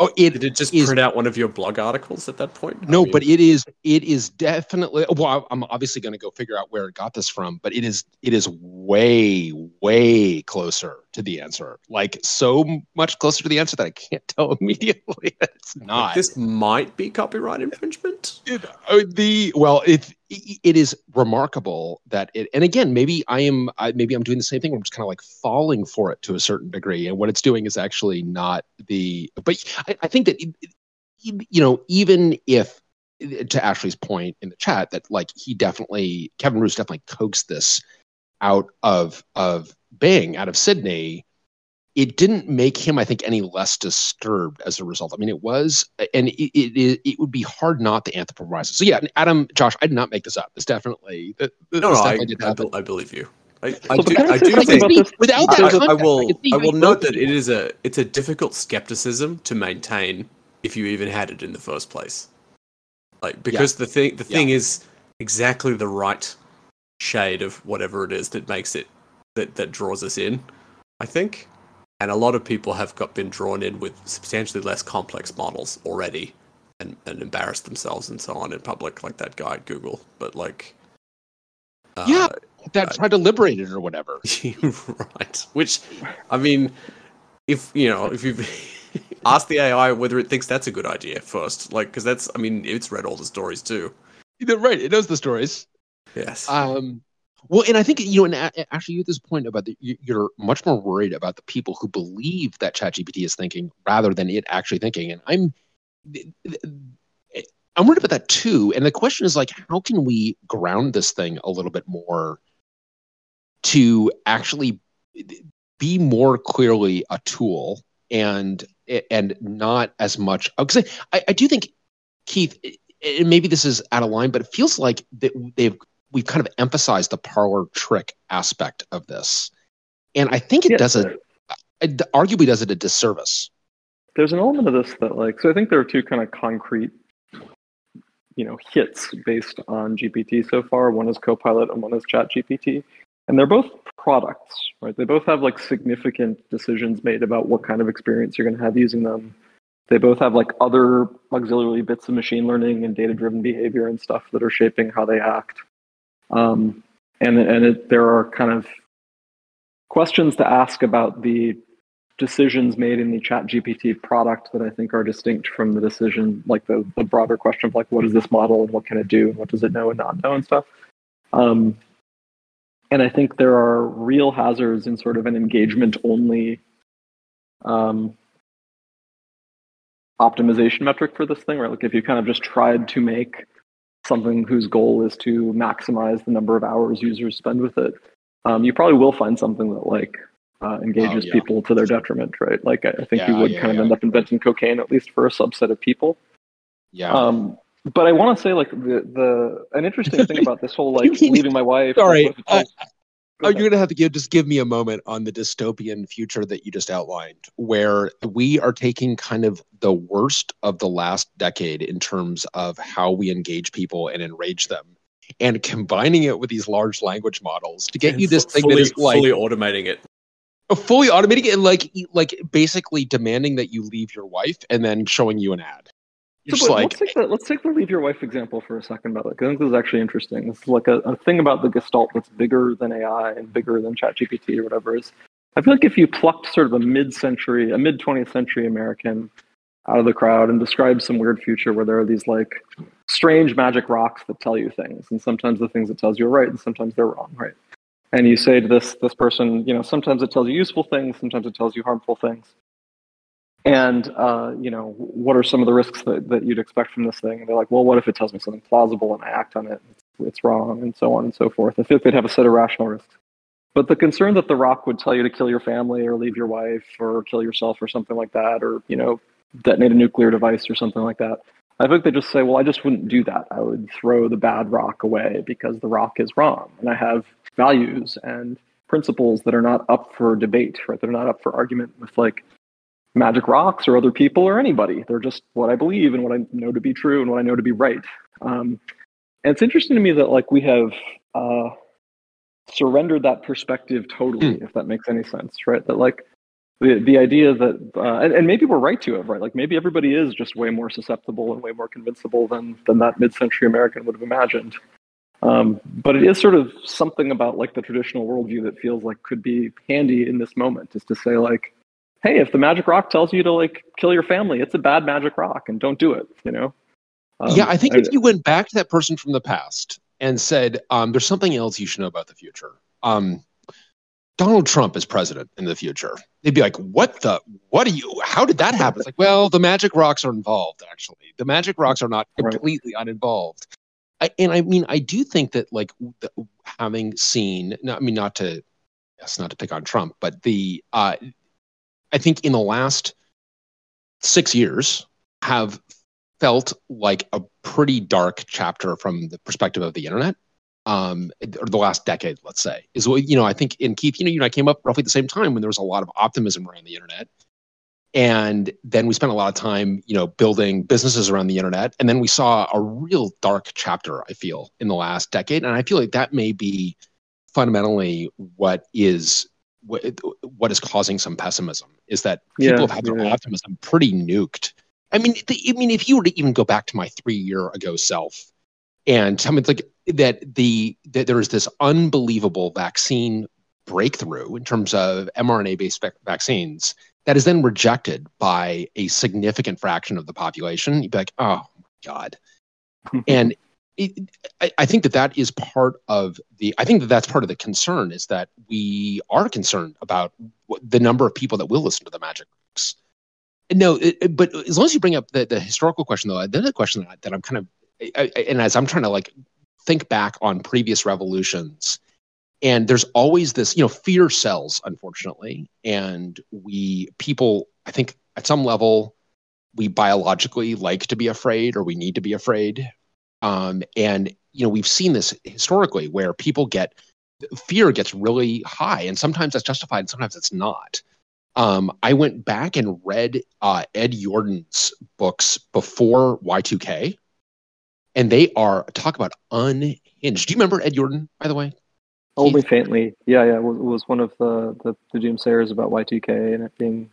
Speaker 1: Oh, it
Speaker 2: Did it just
Speaker 1: is-
Speaker 2: print out one of your blog articles at that point? I
Speaker 1: no,
Speaker 2: mean,
Speaker 1: but it is it is definitely. Well, I'm obviously going to go figure out where it got this from, but it is it is way way closer to the answer. Like so much closer to the answer that I can't (laughs) tell immediately it's not.
Speaker 2: this might be copyright infringement.
Speaker 1: It, uh, the well, it it is remarkable that it, and again, maybe I am, I, maybe I'm doing the same thing. I'm just kind of like falling for it to a certain degree, and what it's doing is actually not the. But I, I think that it, you know, even if to Ashley's point in the chat that like he definitely Kevin Roose definitely coaxed this out of of Bing out of Sydney. It didn't make him, I think, any less disturbed as a result. I mean, it was, and it it, it, it would be hard not to anthropomorphize it. So yeah, Adam, Josh, I did not make this up. It's definitely th- th-
Speaker 2: No, no, I,
Speaker 1: definitely did
Speaker 2: I,
Speaker 1: happen.
Speaker 2: bel- I believe you. I, I
Speaker 4: So,
Speaker 2: do,
Speaker 4: I
Speaker 2: I do
Speaker 4: something
Speaker 2: think
Speaker 4: about
Speaker 1: without that
Speaker 2: I, I will. I will note that
Speaker 1: it.
Speaker 2: it is a. It's a difficult skepticism to maintain if you even had it in the first place. Like because the thing, the
Speaker 1: Yeah.
Speaker 2: thing is exactly the right shade of whatever it is that makes it that that draws us in. I think, and a lot of people have got been drawn in with substantially less complex models already, and and embarrassed themselves and so on in public, like that guy at Google. But like, uh,
Speaker 1: Yeah. that tried to liberate it or whatever. (laughs)
Speaker 2: right. Which, I mean, if you know, if you've (laughs) asked the AI whether it thinks that's a good idea first, like, because that's, I mean, it's read all the stories too.
Speaker 1: right, it knows the stories.
Speaker 2: Yes.
Speaker 1: Um, well, and I think you know, and actually, you had this point about the, you- you're much more worried about the people who believe that ChatGPT is thinking rather than it actually thinking. And I'm, I'm worried about that too. And the question is like, how can we ground this thing a little bit more to actually be more clearly a tool and and not as much because I, I do think Keith, and maybe this is out of line, but it feels like they've we've kind of emphasized the parlor trick aspect of this, and I think it
Speaker 4: Yeah,
Speaker 1: does a it arguably does it a disservice.
Speaker 4: there's an element of this that like so i think there are two kind of concrete you know hits based on gpt so far. One is copilot and one is chat gpt and they're both products right? They both have like significant decisions made about what kind of experience you're going to have using them. They both have like other auxiliary bits of machine learning and data driven behavior and stuff that are shaping how they act um, and and it, there are kind of questions to ask about the decisions made in the chat gpt product that i think are distinct from the decision like the, the broader question of like what is this model and what can it do and what does it know and not know and stuff? Um, and i think there are real hazards in sort of an engagement only um, optimization metric for this thing right? Like if you kind of just tried to make something whose goal is to maximize the number of hours users spend with it um, you probably will find something that like uh, engages
Speaker 1: Oh, yeah.
Speaker 4: people to their detriment, right? Like I, I think you would
Speaker 1: yeah,
Speaker 4: kind of
Speaker 1: yeah.
Speaker 4: end up inventing cocaine at least for a subset of people.
Speaker 1: Yeah.
Speaker 4: Um, but I want to say like the the an interesting (laughs) thing about this whole like leaving my wife.
Speaker 1: Sorry,
Speaker 4: like, what if it tells-
Speaker 1: uh,
Speaker 4: Go
Speaker 1: Oh, you're gonna have to give just give me a moment on the dystopian future that you just outlined, where we are taking kind of the worst of the last decade in terms of how we engage people and enrage them, and combining it with these large language models to get
Speaker 2: And
Speaker 1: you this
Speaker 2: fu-
Speaker 1: thing
Speaker 2: fully,
Speaker 1: that is like
Speaker 2: fully automating it.
Speaker 1: fully automating it and like like basically demanding that you leave your wife and then showing you an ad. You're
Speaker 4: So,
Speaker 1: like,
Speaker 4: let's take the let's take the leave your wife example for a second about it. I think this is actually interesting. Is like a, a thing about the Gestalt that's bigger than AI and bigger than ChatGPT or whatever is. I feel like if you plucked sort of a mid-century, a mid 20th century American out of the crowd and described some weird future where there are these like strange magic rocks that tell you things, and sometimes the things it tells you are right, and sometimes they're wrong, right? And you say to this this person, you know, sometimes it tells you useful things, sometimes it tells you harmful things and uh, you know what are some of the risks that, that you'd expect from this thing? And they're like well what if it tells me something plausible and i act on it? It's, wrong and so on and so forth. I feel like they'd have a set of rational risks. But the concern that the rock would tell you to kill your family or leave your wife or kill yourself or something like that or you know detonate a nuclear device or something like that i think they just say well i just wouldn't do that. I would throw the bad rock away because the rock is wrong and i have values and principles that are not up for debate right? They're not up for argument with like magic rocks or other people or anybody. They're just what I believe and what I know to be true and what I know to be right. Um, and it's interesting to me that like we have uh, surrendered that perspective totally, if that makes any sense, right? That like the the idea that uh, and, and maybe we're right to have right. Like maybe everybody is just way more susceptible and way more convincible than than that mid-century American would have imagined. Um, but it is sort of something about like the traditional worldview that feels like could be handy in this moment, is to say like, hey, if the magic rock tells you to like kill your family, it's a bad magic rock, and don't do it. You know? Um,
Speaker 1: yeah, I think
Speaker 4: I-
Speaker 1: if you went back to that person from the past and said, um, "There's something else you should know about the future," um, Donald Trump is president in the future, they'd be like, "What the? What are you? How did that happen?" It's like, well, the magic rocks are involved. Actually, the magic rocks are not
Speaker 4: Right.
Speaker 1: completely uninvolved. I, and I mean, I do think that like the, having seen, I mean, not to, yes, not to pick on Trump, but the, uh, I think in the last six years have felt like a pretty dark chapter from the perspective of the internet um or the last decade let's say is what you know i think in keith you know you and i came up roughly at the same time when there was a lot of optimism around the internet. And then we spent a lot of time you know building businesses around the internet. And then we saw a real dark chapter i feel in the last decade. And i feel like that may be fundamentally what is what, what is causing some pessimism is that people
Speaker 4: Yeah,
Speaker 1: have had their
Speaker 4: yeah.
Speaker 1: optimism pretty nuked I mean, the, I mean, if you were to even go back to my three year ago self and tell me like that the that there is this unbelievable vaccine breakthrough in terms of mRNA based vaccines that is then rejected by a significant fraction of the population, you'd be like, oh my god. (laughs) and it, I, I think that that is part of the. I think that that's part of the concern is that we are concerned about the number of people that will listen to the magic books. No, it, but as long as you bring up the, the historical question, though, the question that, that I'm kind of, I, I- and as I'm trying to like think back on previous revolutions, and there's always this, you know, fear sells, unfortunately, and we people, I think, at some level, we biologically like to be afraid or we need to be afraid, um, and you know, we've seen this historically where people get fear gets really high, and sometimes that's justified, and sometimes it's not um, I went back and read uh, Ed Yourdon's books before Y2K, and they are talk about unhinged. Do you remember Ed Jordan, by the way?
Speaker 4: Only faintly. Yeah, yeah. It was, it was one of the, the, the doomsayers about Y2K and it being.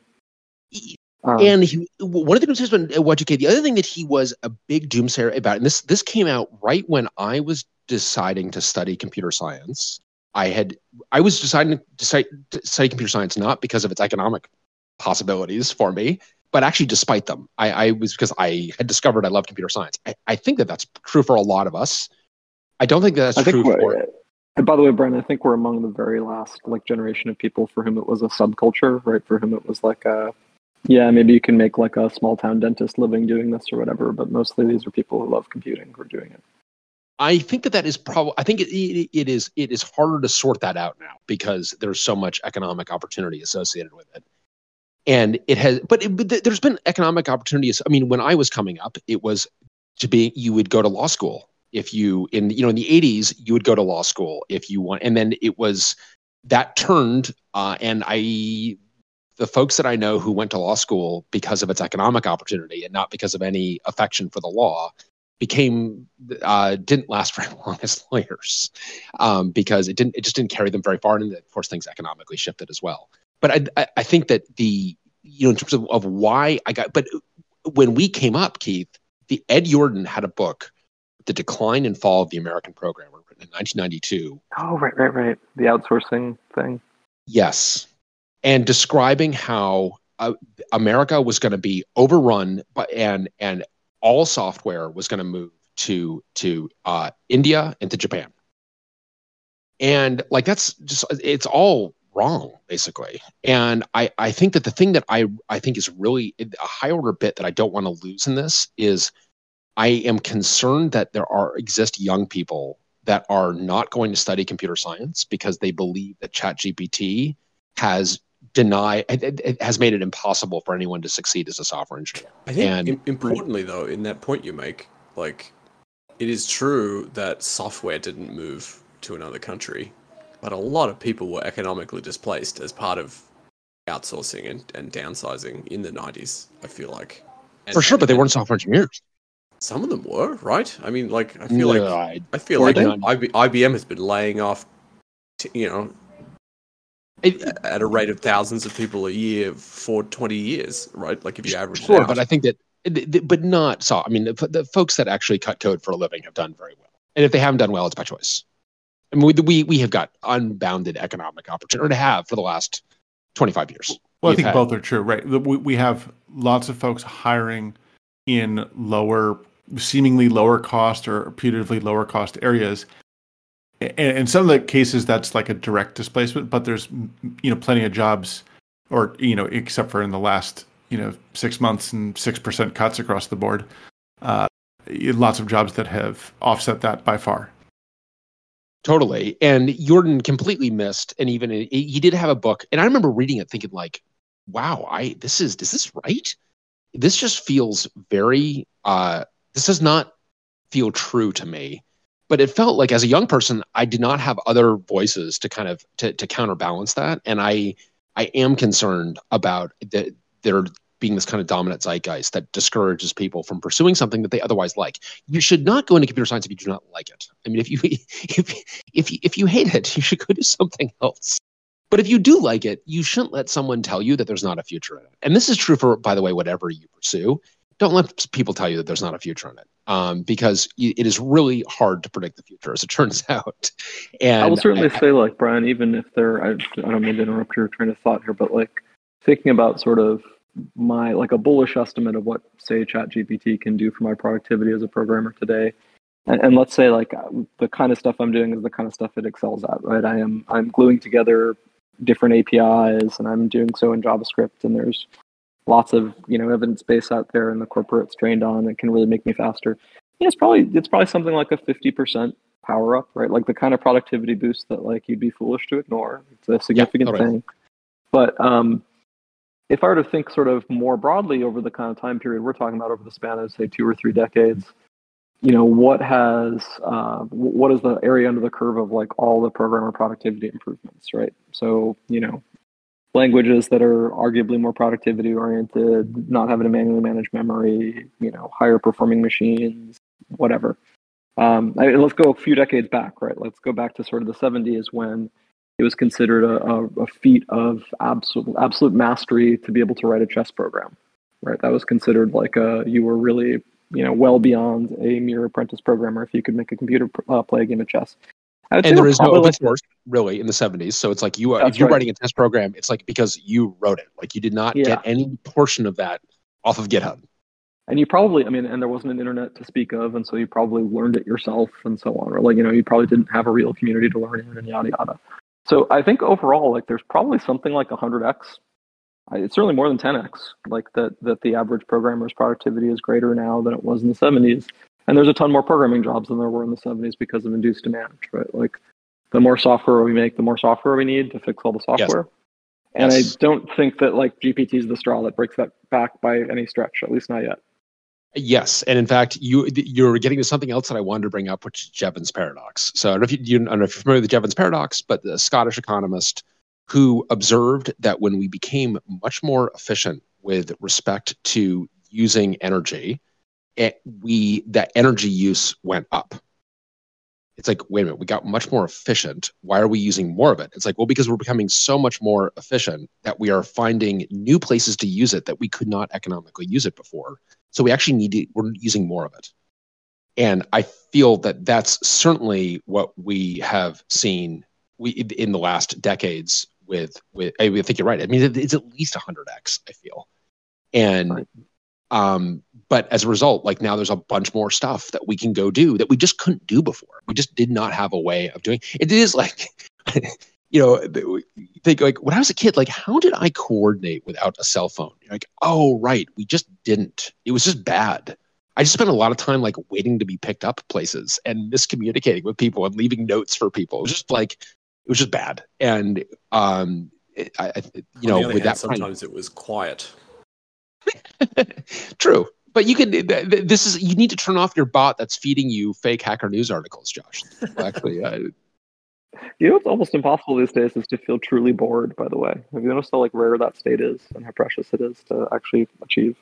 Speaker 4: Um,
Speaker 1: and he, one of the doomsayers about Y2K, the other thing that he was a big doomsayer about, and this this came out right when I was deciding to study computer science. I had I was deciding to study, to study computer science not because of its economic possibilities for me, but actually despite them. I, I was because I had discovered I love computer science. I, I think that that's true for a lot of us. I don't think that that's
Speaker 4: I
Speaker 1: true for
Speaker 4: and by the way, Bryan, I think we're among the very last like generation of people for whom it was a subculture, right? For whom it was like a, yeah, maybe you can make like a small town dentist living doing this or whatever, but mostly these are people who love computing who are doing it.
Speaker 1: I think that that is probably. I think it, it, it is. It is harder to sort that out now because there's so much economic opportunity associated with it, and it has. But, it, but there's been economic opportunities. I mean, when I was coming up, it was to be you would go to law school if you in you know in the 80s you would go to law school if you want and then it was that turned uh, and i the folks that i know who went to law school because of its economic opportunity and not because of any affection for the law became uh, didn't last (laughs) very long as lawyers um, because it didn't it just didn't carry them very far and of course things economically shifted as well but i i think that the you know in terms of, of why i got but when we came up keith the ed yourdon had a book the decline and fall of the american programmer written in 1992
Speaker 4: Oh, right, right, right. The outsourcing thing.
Speaker 1: Yes. And describing how uh, America was going to be overrun by, and and all software was going to move to to uh, India and to Japan. And like that's just it's all wrong basically. And I I think that the thing that I I think is really a high order bit that I don't want to lose in this is I am concerned that there are exist young people that are not going to study computer science because they believe that ChatGPT has denied it, it- has made it impossible for anyone to succeed as a software engineer.
Speaker 2: I think
Speaker 1: And-
Speaker 2: im- importantly though, in that point you make, like it is true that software didn't move to another country, but a lot of people were economically displaced as part of outsourcing and, and downsizing in the nineties, I feel like. And-
Speaker 1: For sure, but they weren't software engineers.
Speaker 2: some of them were, right? I mean like I feel like
Speaker 1: I-
Speaker 2: I feel like IBM has been laying off t- you know at a rate of thousands of people a year for 20 years, right? Like if you average it
Speaker 1: Sure,
Speaker 2: out.
Speaker 1: but I think that, th- th- but not so. I mean, the, the folks that actually cut code for a living have done very well, and if they haven't done well, it's by choice. I mean, we we, we have got unbounded economic opportunity, or to have for the last twenty five years.
Speaker 3: Well, I
Speaker 1: We've
Speaker 3: think
Speaker 1: had-
Speaker 3: both are true, right? We, we have lots of folks hiring in lower, seemingly lower cost or putatively lower cost areas. In some of the cases, that's like a direct displacement, but there's, you know, plenty of jobs, or, you know, except for in the last, you know, six months and 6% cuts across the board. Uh, lots of jobs that have offset that by far.
Speaker 1: Totally. Ed Yourdon completely missed, and even he did have a book, and I remember reading it, thinking like, "Wow, I this is is this right? This just feels very. uh This does not feel true to me." But it felt like, as a young person, I did not have other voices to kind of to, to counterbalance that, and I I am concerned about the, there being this kind of dominant zeitgeist that discourages people from pursuing something that they otherwise like. You should not go into computer science if you do not like it. I mean, if you (laughs) if if you, if you hate it, (laughs) you should go do something else. But if you do like it, you shouldn't let someone tell you that there's not a future in it. And this is true for, by the way, whatever you pursue. Don't let people tell you that there's not a future in it, um, because it is really hard to predict the future, as it (laughs) turns out. And
Speaker 4: I will certainly
Speaker 1: I-
Speaker 4: say, like Bryan, even if they're, I, I don't mean to interrupt your train of thought here, but like thinking about sort of my like a bullish estimate of what say ChatGPT can do for my productivity as a programmer today, and, and let's say like uh, the kind of stuff I'm doing is the kind of stuff it excels at, right? I am I'm gluing together different APIs, and I'm doing so in JavaScript, and there's lots of you know evidence base out there, and the corporate's trained on it can really make me faster. Yeah, it's probably it's probably something like a fifty percent power up, right? Like the kind of productivity boost that like you'd be foolish to ignore. It's a significant
Speaker 1: totally.
Speaker 4: thing. But um, if I were to think sort of more broadly over the kind of time period we're talking about over the span of say two or three decades, you know, what has uh, what is the area under the curve of like all the programmer productivity improvements, right? So you know, languages that are arguably more productivity oriented, not having to manually manage memory, you know, higher performing machines, whatever. Um, I let's go a few decades back, right? Let's go back to sort of the 70s when it was considered a, a, a feat of absolute absolute mastery to be able to write a chess program, right? That was considered like a you were really you know well beyond a mere apprentice programmer if you could make a computer uh, play a game of chess. I would say
Speaker 1: and there
Speaker 4: we're
Speaker 1: no open source really in the 70s. So it's like you,
Speaker 4: That's
Speaker 1: if you're
Speaker 4: right.
Speaker 1: writing a test program, it's like because you wrote it. Like you did not
Speaker 4: Yeah.
Speaker 1: get any portion of that off of GitHub.
Speaker 4: and you probably i mean and there wasn't an internet to speak of and so you probably learned it yourself and so on or like you know you probably didn't have a real community to learn in and yada yada so i think overall like there's probably something like 100x it's certainly more than 10x like that that the average programmer's productivity is greater now than it was in the 70s and there's a ton more programming jobs than there were in the 70s because of induced demand right? Like the more software we make the more software we need to fix all the software. And
Speaker 1: Yes.
Speaker 4: i don't think that like gpt is the straw that breaks that back by any stretch at least not yet.
Speaker 1: Yes, and in fact, you you're getting to something else that I wanted to bring up, which is Jevons paradox. So I don't know if you, you I don't know if you're familiar with the Jevons paradox, but the Scottish economist who observed that when we became much more efficient with respect to using energy, it, we that energy use went up. It's like, wait a minute, we got much more efficient. Why are we using more of it? It's like, well, because we're becoming so much more efficient that we are finding new places to use it that we could not economically use it before. So we actually need to, we're using more of it. And I feel that that's certainly what we have seen we, in the last decades with, with, I think you're right. I mean, it's at least 100x, I feel. And, right. um, but as a result, like now there's a bunch more stuff that we can go do that we just couldn't do before. We just did not have a way of doing it. Is like, (laughs) you know, think like when I was a kid, like how did I coordinate without a cell phone? You're like, oh right, we just didn't. It was just bad. I just spent a lot of time like waiting to be picked up places and miscommunicating with people and leaving notes for people. It was just like it was just bad. And um, I, I you know, with
Speaker 2: hand,
Speaker 1: that
Speaker 2: sometimes kind of, it was quiet. (laughs)
Speaker 1: True, but you can. This is you need to turn off your bot that's feeding you fake hacker news articles, Josh. Actually, uh,
Speaker 4: you know what's almost impossible these days is to feel truly bored. By the way, have you noticed how like rare that state is and how precious it is to actually achieve?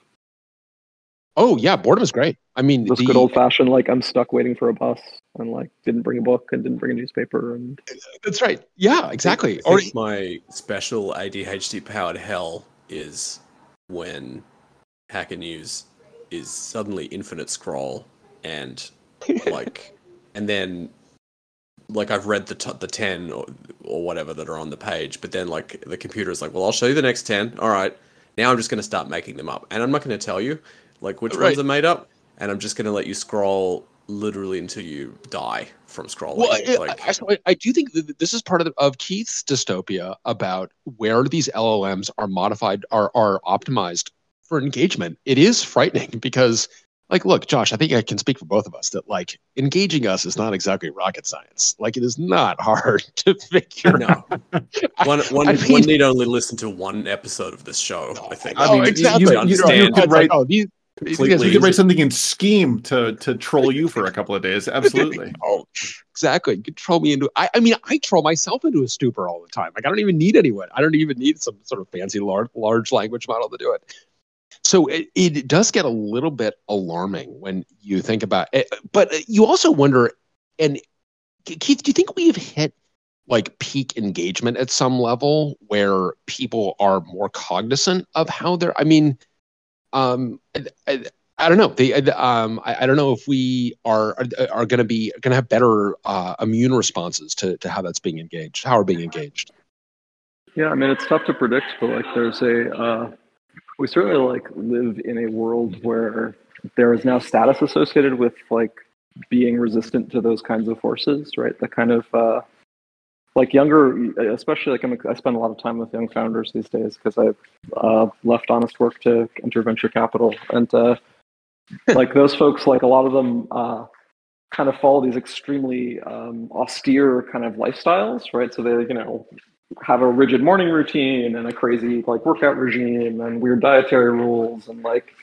Speaker 1: Oh yeah, boredom is great. I mean,
Speaker 4: this the, good old fashioned like I'm stuck waiting for a bus and like didn't bring a book and didn't bring a newspaper and.
Speaker 1: That's right. Yeah, exactly.
Speaker 2: I think, or my special ADHD powered hell is when Hacker News is suddenly infinite scroll and (laughs) like and then like I've read the t- the 10 or, or whatever that are on the page but then like the computer is like well I'll show you the next 10 all right now I'm just going to start making them up and I'm not going to tell you like which right. ones are made up and I'm just going to let you scroll literally until you die from scrolling. Well, I,
Speaker 1: like, I, I, do think that this is part of, the, of Keith's dystopia about where these LLMs are modified, are are optimized for engagement, it is frightening (laughs) because like look josh i think i can speak for both of us that like engaging us is not exactly rocket science. Like it is not (laughs) hard (laughs) to figure
Speaker 2: no. one, one, mean, one need only listen to one episode of this show i think.
Speaker 1: Oh, I mean, oh, exactly. you, you, understand you could
Speaker 3: write, oh, these, yes, you could write something in scheme to to troll you for a couple of days. Absolutely.
Speaker 1: Oh exactly. You could troll me into I, I mean i troll myself into a stupor all the time. Like i don't even need anyone. I don't even need some sort of fancy large large language model to do it so it, it does get a little bit alarming when you think about it. But you also wonder, and Keith, do you think we've hit like peak engagement at some level where people are more cognizant of how they're? I mean, um, I, I don't know. They, um, I, I, don't know if we are are, are going to be going to have better uh, immune responses to to how that's being engaged, how we're being engaged.
Speaker 4: Yeah, I mean it's tough to predict, but like there's a uh, we certainly like live in a world where there is now status associated with like being resistant to those kinds of forces, right? The kind of uh, like younger, especially like I'm, i spend a lot of time with young founders these days because I've uh, left honest work to enter venture capital, and uh, (laughs) like those folks, like a lot of them uh, kind of follow these extremely um, austere kind of lifestyles, right? So they, you know, have a rigid morning routine and a crazy like workout regime and weird dietary rules and like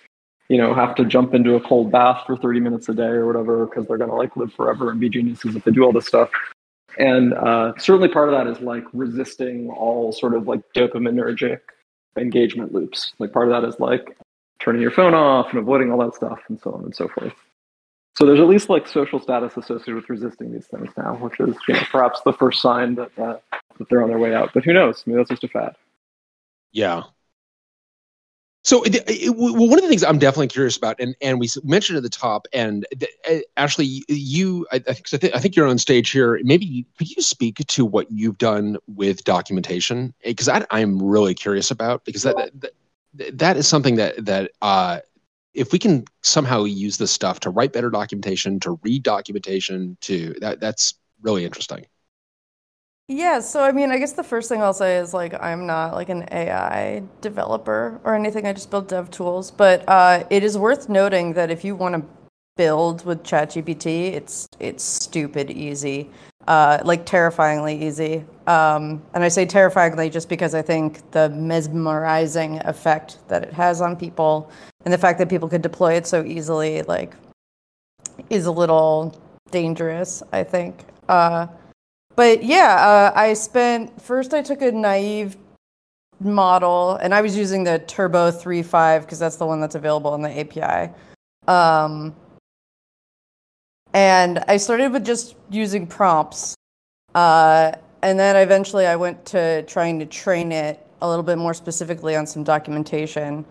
Speaker 4: you know have to jump into a cold bath for 30 minutes a day or whatever because they're going to like live forever and be geniuses if they do all this stuff. And uh, certainly part of that is like resisting all sort of like dopaminergic engagement loops. Like part of that is like turning your phone off and avoiding all that stuff and so on and so forth so there's at least like social status associated with resisting these things now, which is you know, perhaps the first sign that uh, that they're on their way out. But who knows? Maybe that's just a fad.
Speaker 1: Yeah. So, it, it, well, one of the things I'm definitely curious about, and, and we mentioned at the top, and uh, Ashley, you, I, I think, I think, I think you're on stage here. Maybe could you speak to what you've done with documentation? Because I'm really curious about because that, that that is something that that uh, if we can somehow use this stuff to write better documentation, to read documentation, to that that's really interesting.
Speaker 5: Yeah, so I mean, I guess the first thing I'll say is like I'm not like an AI developer or anything. I just build dev tools, but uh, it is worth noting that if you want to build with ChatGPT, it's it's stupid easy. Uh, like terrifyingly easy. Um, and I say terrifyingly just because I think the mesmerizing effect that it has on people and the fact that people could deploy it so easily, like, is a little dangerous, I think. Uh, but yeah, uh, I spent first. I took a naive model, and I was using the Turbo 3.5 because that's the one that's available in the API. Um, and I started with just using prompts. Uh, and then eventually I went to trying to train it a little bit more specifically on some documentation.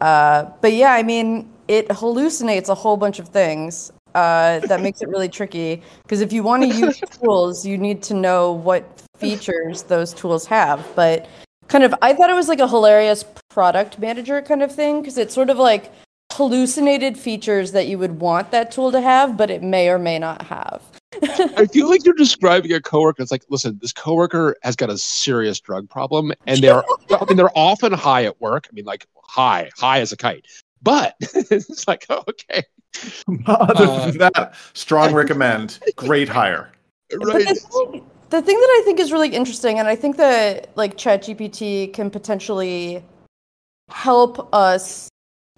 Speaker 5: Uh, but yeah, I mean, it hallucinates a whole bunch of things. Uh, that makes it really tricky because if you want to use (laughs) tools, you need to know what features those tools have. But kind of, I thought it was like a hilarious product manager kind of thing because it's sort of like hallucinated features that you would want that tool to have, but it may or may not have.
Speaker 1: I feel like you're describing a coworker. It's like, listen, this coworker has got a serious drug problem, and they're, I mean, they're often high at work. I mean, like high, high as a kite. But (laughs) it's like, oh, okay. (laughs)
Speaker 3: Other uh, than that, strong recommend. Great hire.
Speaker 1: Right.
Speaker 5: The thing, the thing that I think is really interesting, and I think that like ChatGPT can potentially help us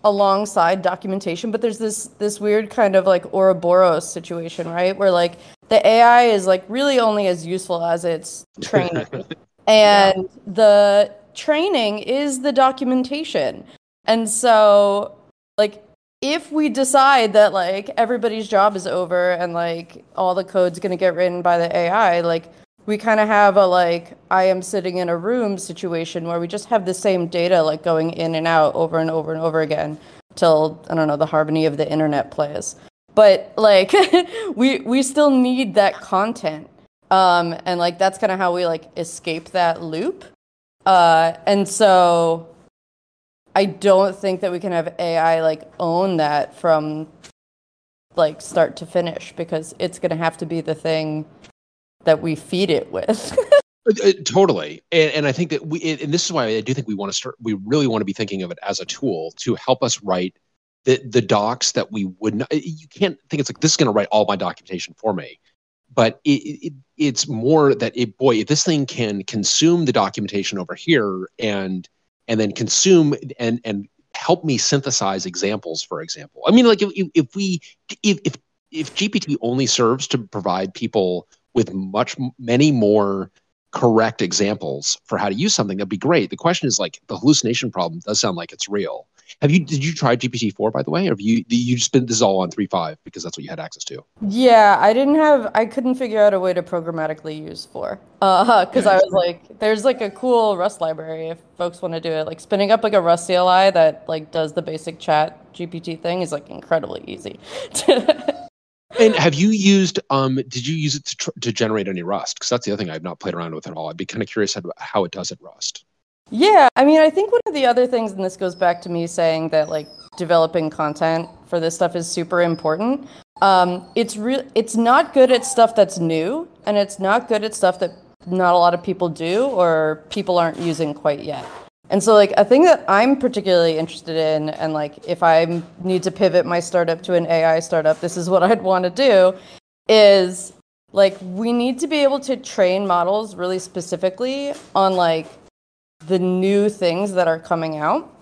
Speaker 5: alongside documentation but there's this this weird kind of like Ouroboros situation right? Where like the AI is like really only as useful as its training. (laughs) And yeah. the training is the documentation. And so like if we decide that like everybody's job is over and like all the code's going to get written by the AI like we kind of have a like I am sitting in a room situation where we just have the same data like going in and out over and over and over again till I don't know the harmony of the internet plays. But like (laughs) we we still need that content. Um and like that's kind of how we like escape that loop. Uh and so I don't think that we can have AI like own that from like start to finish because it's going to have to be the thing that we feed it with. (laughs)
Speaker 1: Uh, uh, totally, and, and I think that we, and this is why I do think we want to start. We really want to be thinking of it as a tool to help us write the the docs that we would not. You can't think it's like this is going to write all my documentation for me, but it, it, it's more that it boy, if this thing can consume the documentation over here and and then consume and and help me synthesize examples, for example. I mean, like if if we if if, if GPT only serves to provide people with much many more correct examples for how to use something that'd be great. The question is like the hallucination problem does sound like it's real. Have you did you try gpt-4 by the way? Or have you you just been this is all on 3.5 because that's what you had access to.
Speaker 5: Yeah i didn't have i couldn't figure out a way to programmatically use 4 uh because i was like there's like a cool rust library if folks want to do it. Like spinning up like a rust cli that like does the basic chat gpt thing is like incredibly easy (laughs)
Speaker 1: And have you used? Um, did you use it to, tr- to generate any Rust? Because that's the other thing I've not played around with at all. I'd be kind of curious how it does at Rust.
Speaker 5: Yeah, I mean, I think one of the other things, and this goes back to me saying that like developing content for this stuff is super important. Um, it's real. It's not good at stuff that's new, and it's not good at stuff that not a lot of people do or people aren't using quite yet. And so, like, a thing that I'm particularly interested in, and like, if I need to pivot my startup to an AI startup, this is what (laughs) I'd want to do is like, we need to be able to train models really specifically on like the new things that are coming out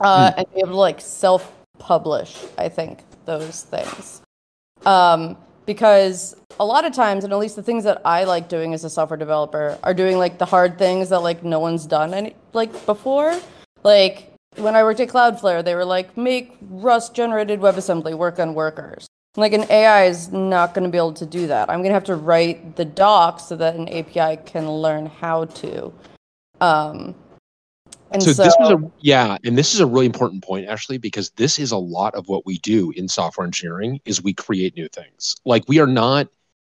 Speaker 5: uh, mm. and be able to like self publish, I think, those things. Um, because a lot of times, and at least the things that I like doing as a software developer are doing like the hard things that like no one's done any like before. Like when I worked at Cloudflare, they were like, make Rust generated WebAssembly work on workers. Like an AI is not going to be able to do that. I'm going to have to write the docs so that an API can learn how to. Um,
Speaker 1: and so, so, this was a yeah, and this is a really important point, actually because this is a lot of what we do in software engineering is we create new things. Like we are not,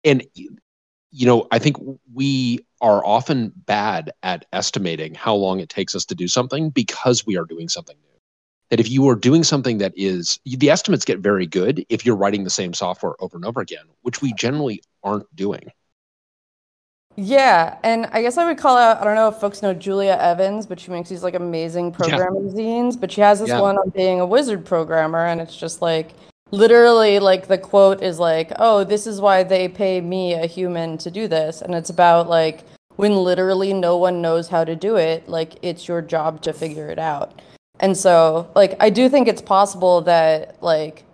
Speaker 1: and you know, I think we are often bad at estimating how long it takes us to do something because we are doing something new. That if you are doing something that is the estimates get very good if you're writing the same software over and over again, which we generally aren't doing.
Speaker 5: Yeah, and I guess I would call out. I don't know if folks know Julia Evans, but she makes these like amazing programming yeah. zines. But she has this yeah. one on being a wizard programmer, and it's just like literally like the quote is like, "Oh, this is why they pay me a human to do this." And it's about like when literally no one knows how to do it, like it's your job to figure it out. And so, like I do think it's possible that like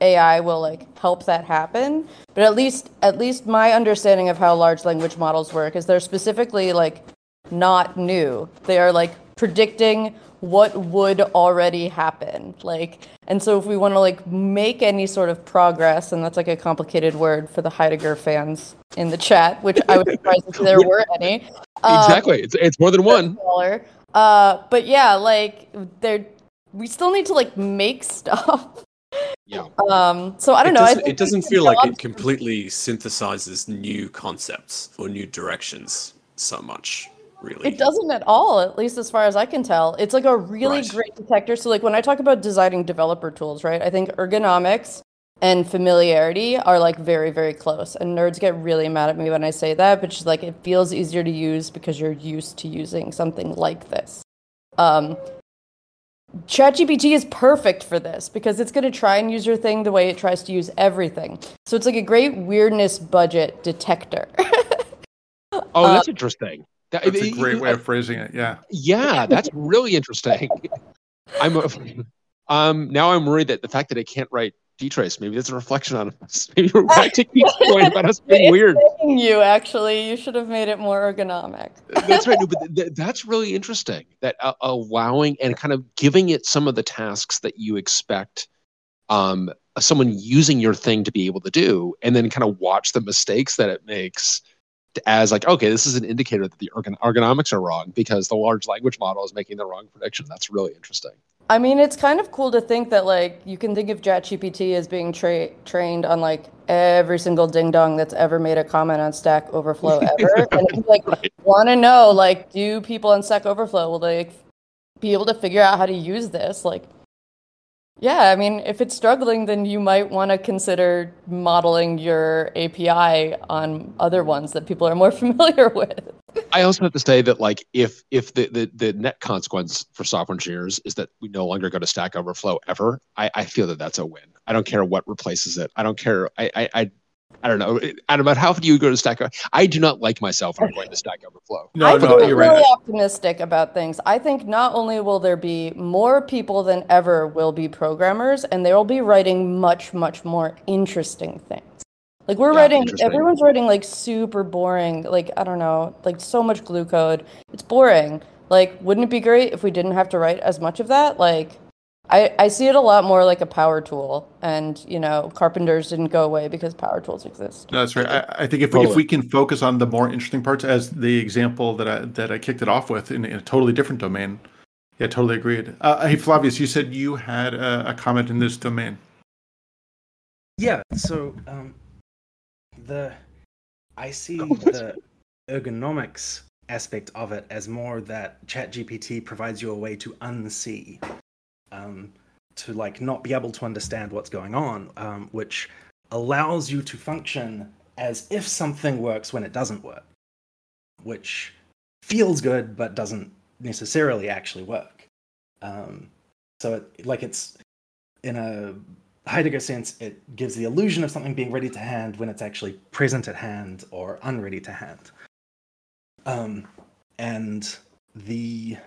Speaker 5: AI will like help that happen, but at least at least my understanding of how large language models work is they're specifically like not new. They are like predicting what would already happen. Like and so if we want to like make any sort of progress and that's like a complicated word for the Heidegger fans in the chat, which I was surprised if there (laughs) were any. Um,
Speaker 1: exactly. It's it's more than one.
Speaker 5: Smaller. Uh but yeah, like there we still need to like make (laughs) stuff.
Speaker 1: Yeah.
Speaker 5: Um so I don't
Speaker 2: it
Speaker 5: know.
Speaker 2: Doesn't,
Speaker 5: think
Speaker 2: it doesn't feel like it completely synthesizes new concepts or new directions so much, really.
Speaker 5: It doesn't at all, at least as far as I can tell. It's like a really
Speaker 2: Right.
Speaker 5: great detector. So, like when I talk about designing developer tools, right? I think ergonomics and familiarity are like very, very close. And nerds get really mad at me when I say that, but just like it feels easier to use because you're used to using something like this. Um, ChatGPT is perfect for this because it's going to try and use your thing the way it tries to use everything. So it's like a great weirdness budget detector. (laughs)
Speaker 1: Oh,
Speaker 5: Uh,
Speaker 1: that's interesting. That-
Speaker 3: That's a great
Speaker 1: it-
Speaker 3: way of phrasing it. Yeah.
Speaker 1: Yeah, that's really interesting. (laughs) I'm (laughs) um now I'm worried that the fact that I can't write DTrace maybe that's a reflection on us. (laughs) Maybe we're back to Keith's point about us being weird.
Speaker 5: you actually, you should have made it more ergonomic.
Speaker 1: That's right. No, but th- th- that's really interesting. That uh, allowing and kind of giving it some of the tasks that you expect um, someone using your thing to be able to do, and then kind of watch the mistakes that it makes as like, okay, this is an indicator that the ergon- ergonomics are wrong because the large language model is making the wrong prediction. That's really interesting.
Speaker 5: I mean, it's kind of cool to think that like you can think of ChatGPT as being tra- trained on like every single ding dong that's ever made a comment on Stack Overflow (laughs) ever, and if you like
Speaker 1: Right.
Speaker 5: want to know like, do people on Stack Overflow will they be able to figure out how to use this? Like, yeah, I mean, if it's struggling, then you might want to consider modeling your API on other ones that people are more (laughs) familiar with.
Speaker 1: I also have to say that like if if the, the the net consequence for software engineers is that we no longer go to Stack Overflow ever, I, I feel that that's a win. I don't care what replaces it. I don't care. I I I, I don't know. Adam, about how often do you go to Stack? Overflow? I do not like myself when I'm going to Stack Overflow.
Speaker 3: No,
Speaker 5: I
Speaker 3: no,
Speaker 5: feel
Speaker 3: you're
Speaker 5: really
Speaker 3: right.
Speaker 5: optimistic about things. I think not only will there be more people than ever will be programmers, and they will be writing much, much more interesting things. Like we're
Speaker 1: Yeah,
Speaker 5: writing, everyone's writing like super boring, like I don't know, like so much glue code. It's boring. Like, wouldn't it be great if we didn't have to write as much of that? Like, I, I see it a lot more like a power tool, and you know, carpenters didn't go away because power tools exist.
Speaker 3: No, that's right. I, I think if,
Speaker 1: Totally.
Speaker 3: if we can focus on the more interesting parts, as the example that I that I kicked it off with in, in a totally different domain, yeah, totally agreed. Uh, hey, Flavius, you said you had a, a comment in this domain.
Speaker 6: Yeah, so um, the I see the ergonomics aspect of it as more that ChatGPT provides you a way to unsee, um, to like not be able to understand what's going on, um, which allows you to function as if something works when it doesn't work, which feels good but doesn't necessarily actually work. Um, so it, like it's in a Heidegger sense, it gives the illusion of something being ready to hand when it's actually present at hand or unready to hand. Um, and the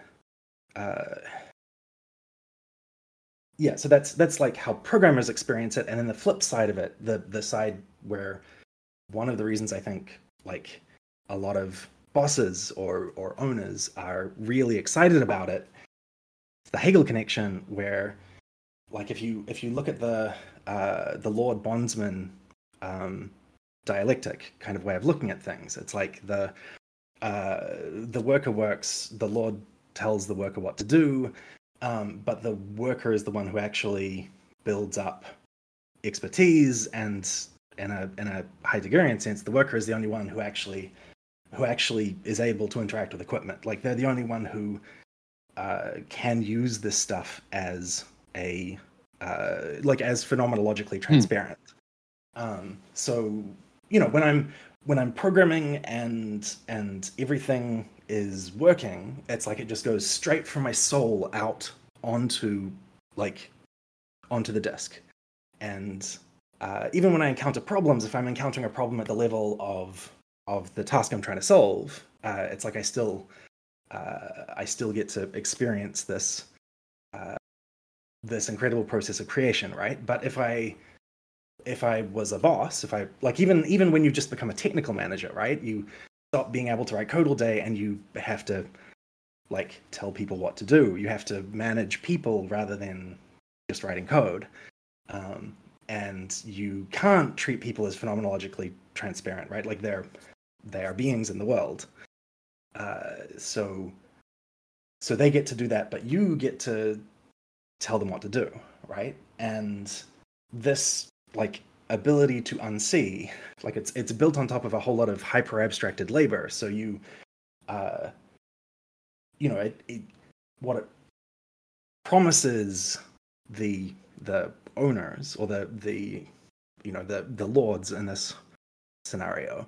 Speaker 6: uh, yeah, so that's that's like how programmers experience it, and then the flip side of it, the the side where one of the reasons I think like a lot of bosses or or owners are really excited about it, the Hegel connection, where like if you if you look at the uh, the Lord Bondsman um, dialectic kind of way of looking at things, it's like the uh, the worker works, the Lord tells the worker what to do, um, but the worker is the one who actually builds up expertise, and in a in a Heideggerian sense, the worker is the only one who actually who actually is able to interact with equipment. Like they're the only one who uh, can use this stuff as a uh, like as phenomenologically transparent. Um, so you know when I'm when I'm programming and and everything is working, it's like it just goes straight from my soul out onto like onto the disk. and uh, even when I encounter problems, if I'm encountering a problem at the level of of the task I'm trying to solve, uh, it's like I still uh, I still get to experience this uh, this incredible process of creation, right? But if I if I was a boss, if I like even even when you just become a technical manager, right? You stop being able to write code all day and you have to like tell people what to do. You have to manage people rather than just writing code. Um, and you can't treat people as phenomenologically transparent, right? Like they're they are beings in the world. Uh, so so they get to do that, but you get to tell them what to do, right? And this like ability to unsee, like it's it's built on top of a whole lot of hyper abstracted labor. So you, uh, you know, it, it what it promises the the owners or the the you know the the lords in this scenario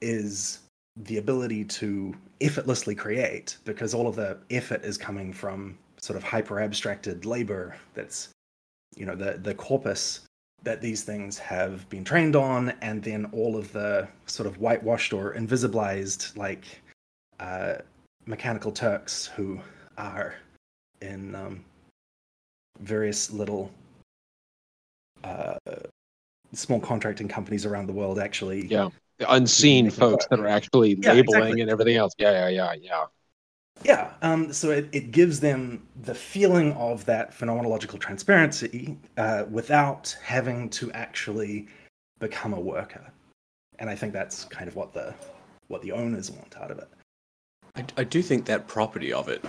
Speaker 6: is the ability to effortlessly create because all of the effort is coming from sort of hyper abstracted labor that's you know the the corpus that these things have been trained on and then all of the sort of whitewashed or invisibilized like uh, mechanical turks who are in um, various little uh, small contracting companies around the world actually
Speaker 1: Yeah. The unseen folks that are actually
Speaker 6: Yeah,
Speaker 1: labeling
Speaker 6: exactly.
Speaker 1: and everything else. Yeah, yeah, yeah, yeah.
Speaker 6: Yeah, um, so it, it gives them the feeling of that phenomenological transparency uh, without having to actually become a worker, and I think that's kind of what the what the owners want out of it.
Speaker 2: I, I do think that property of it,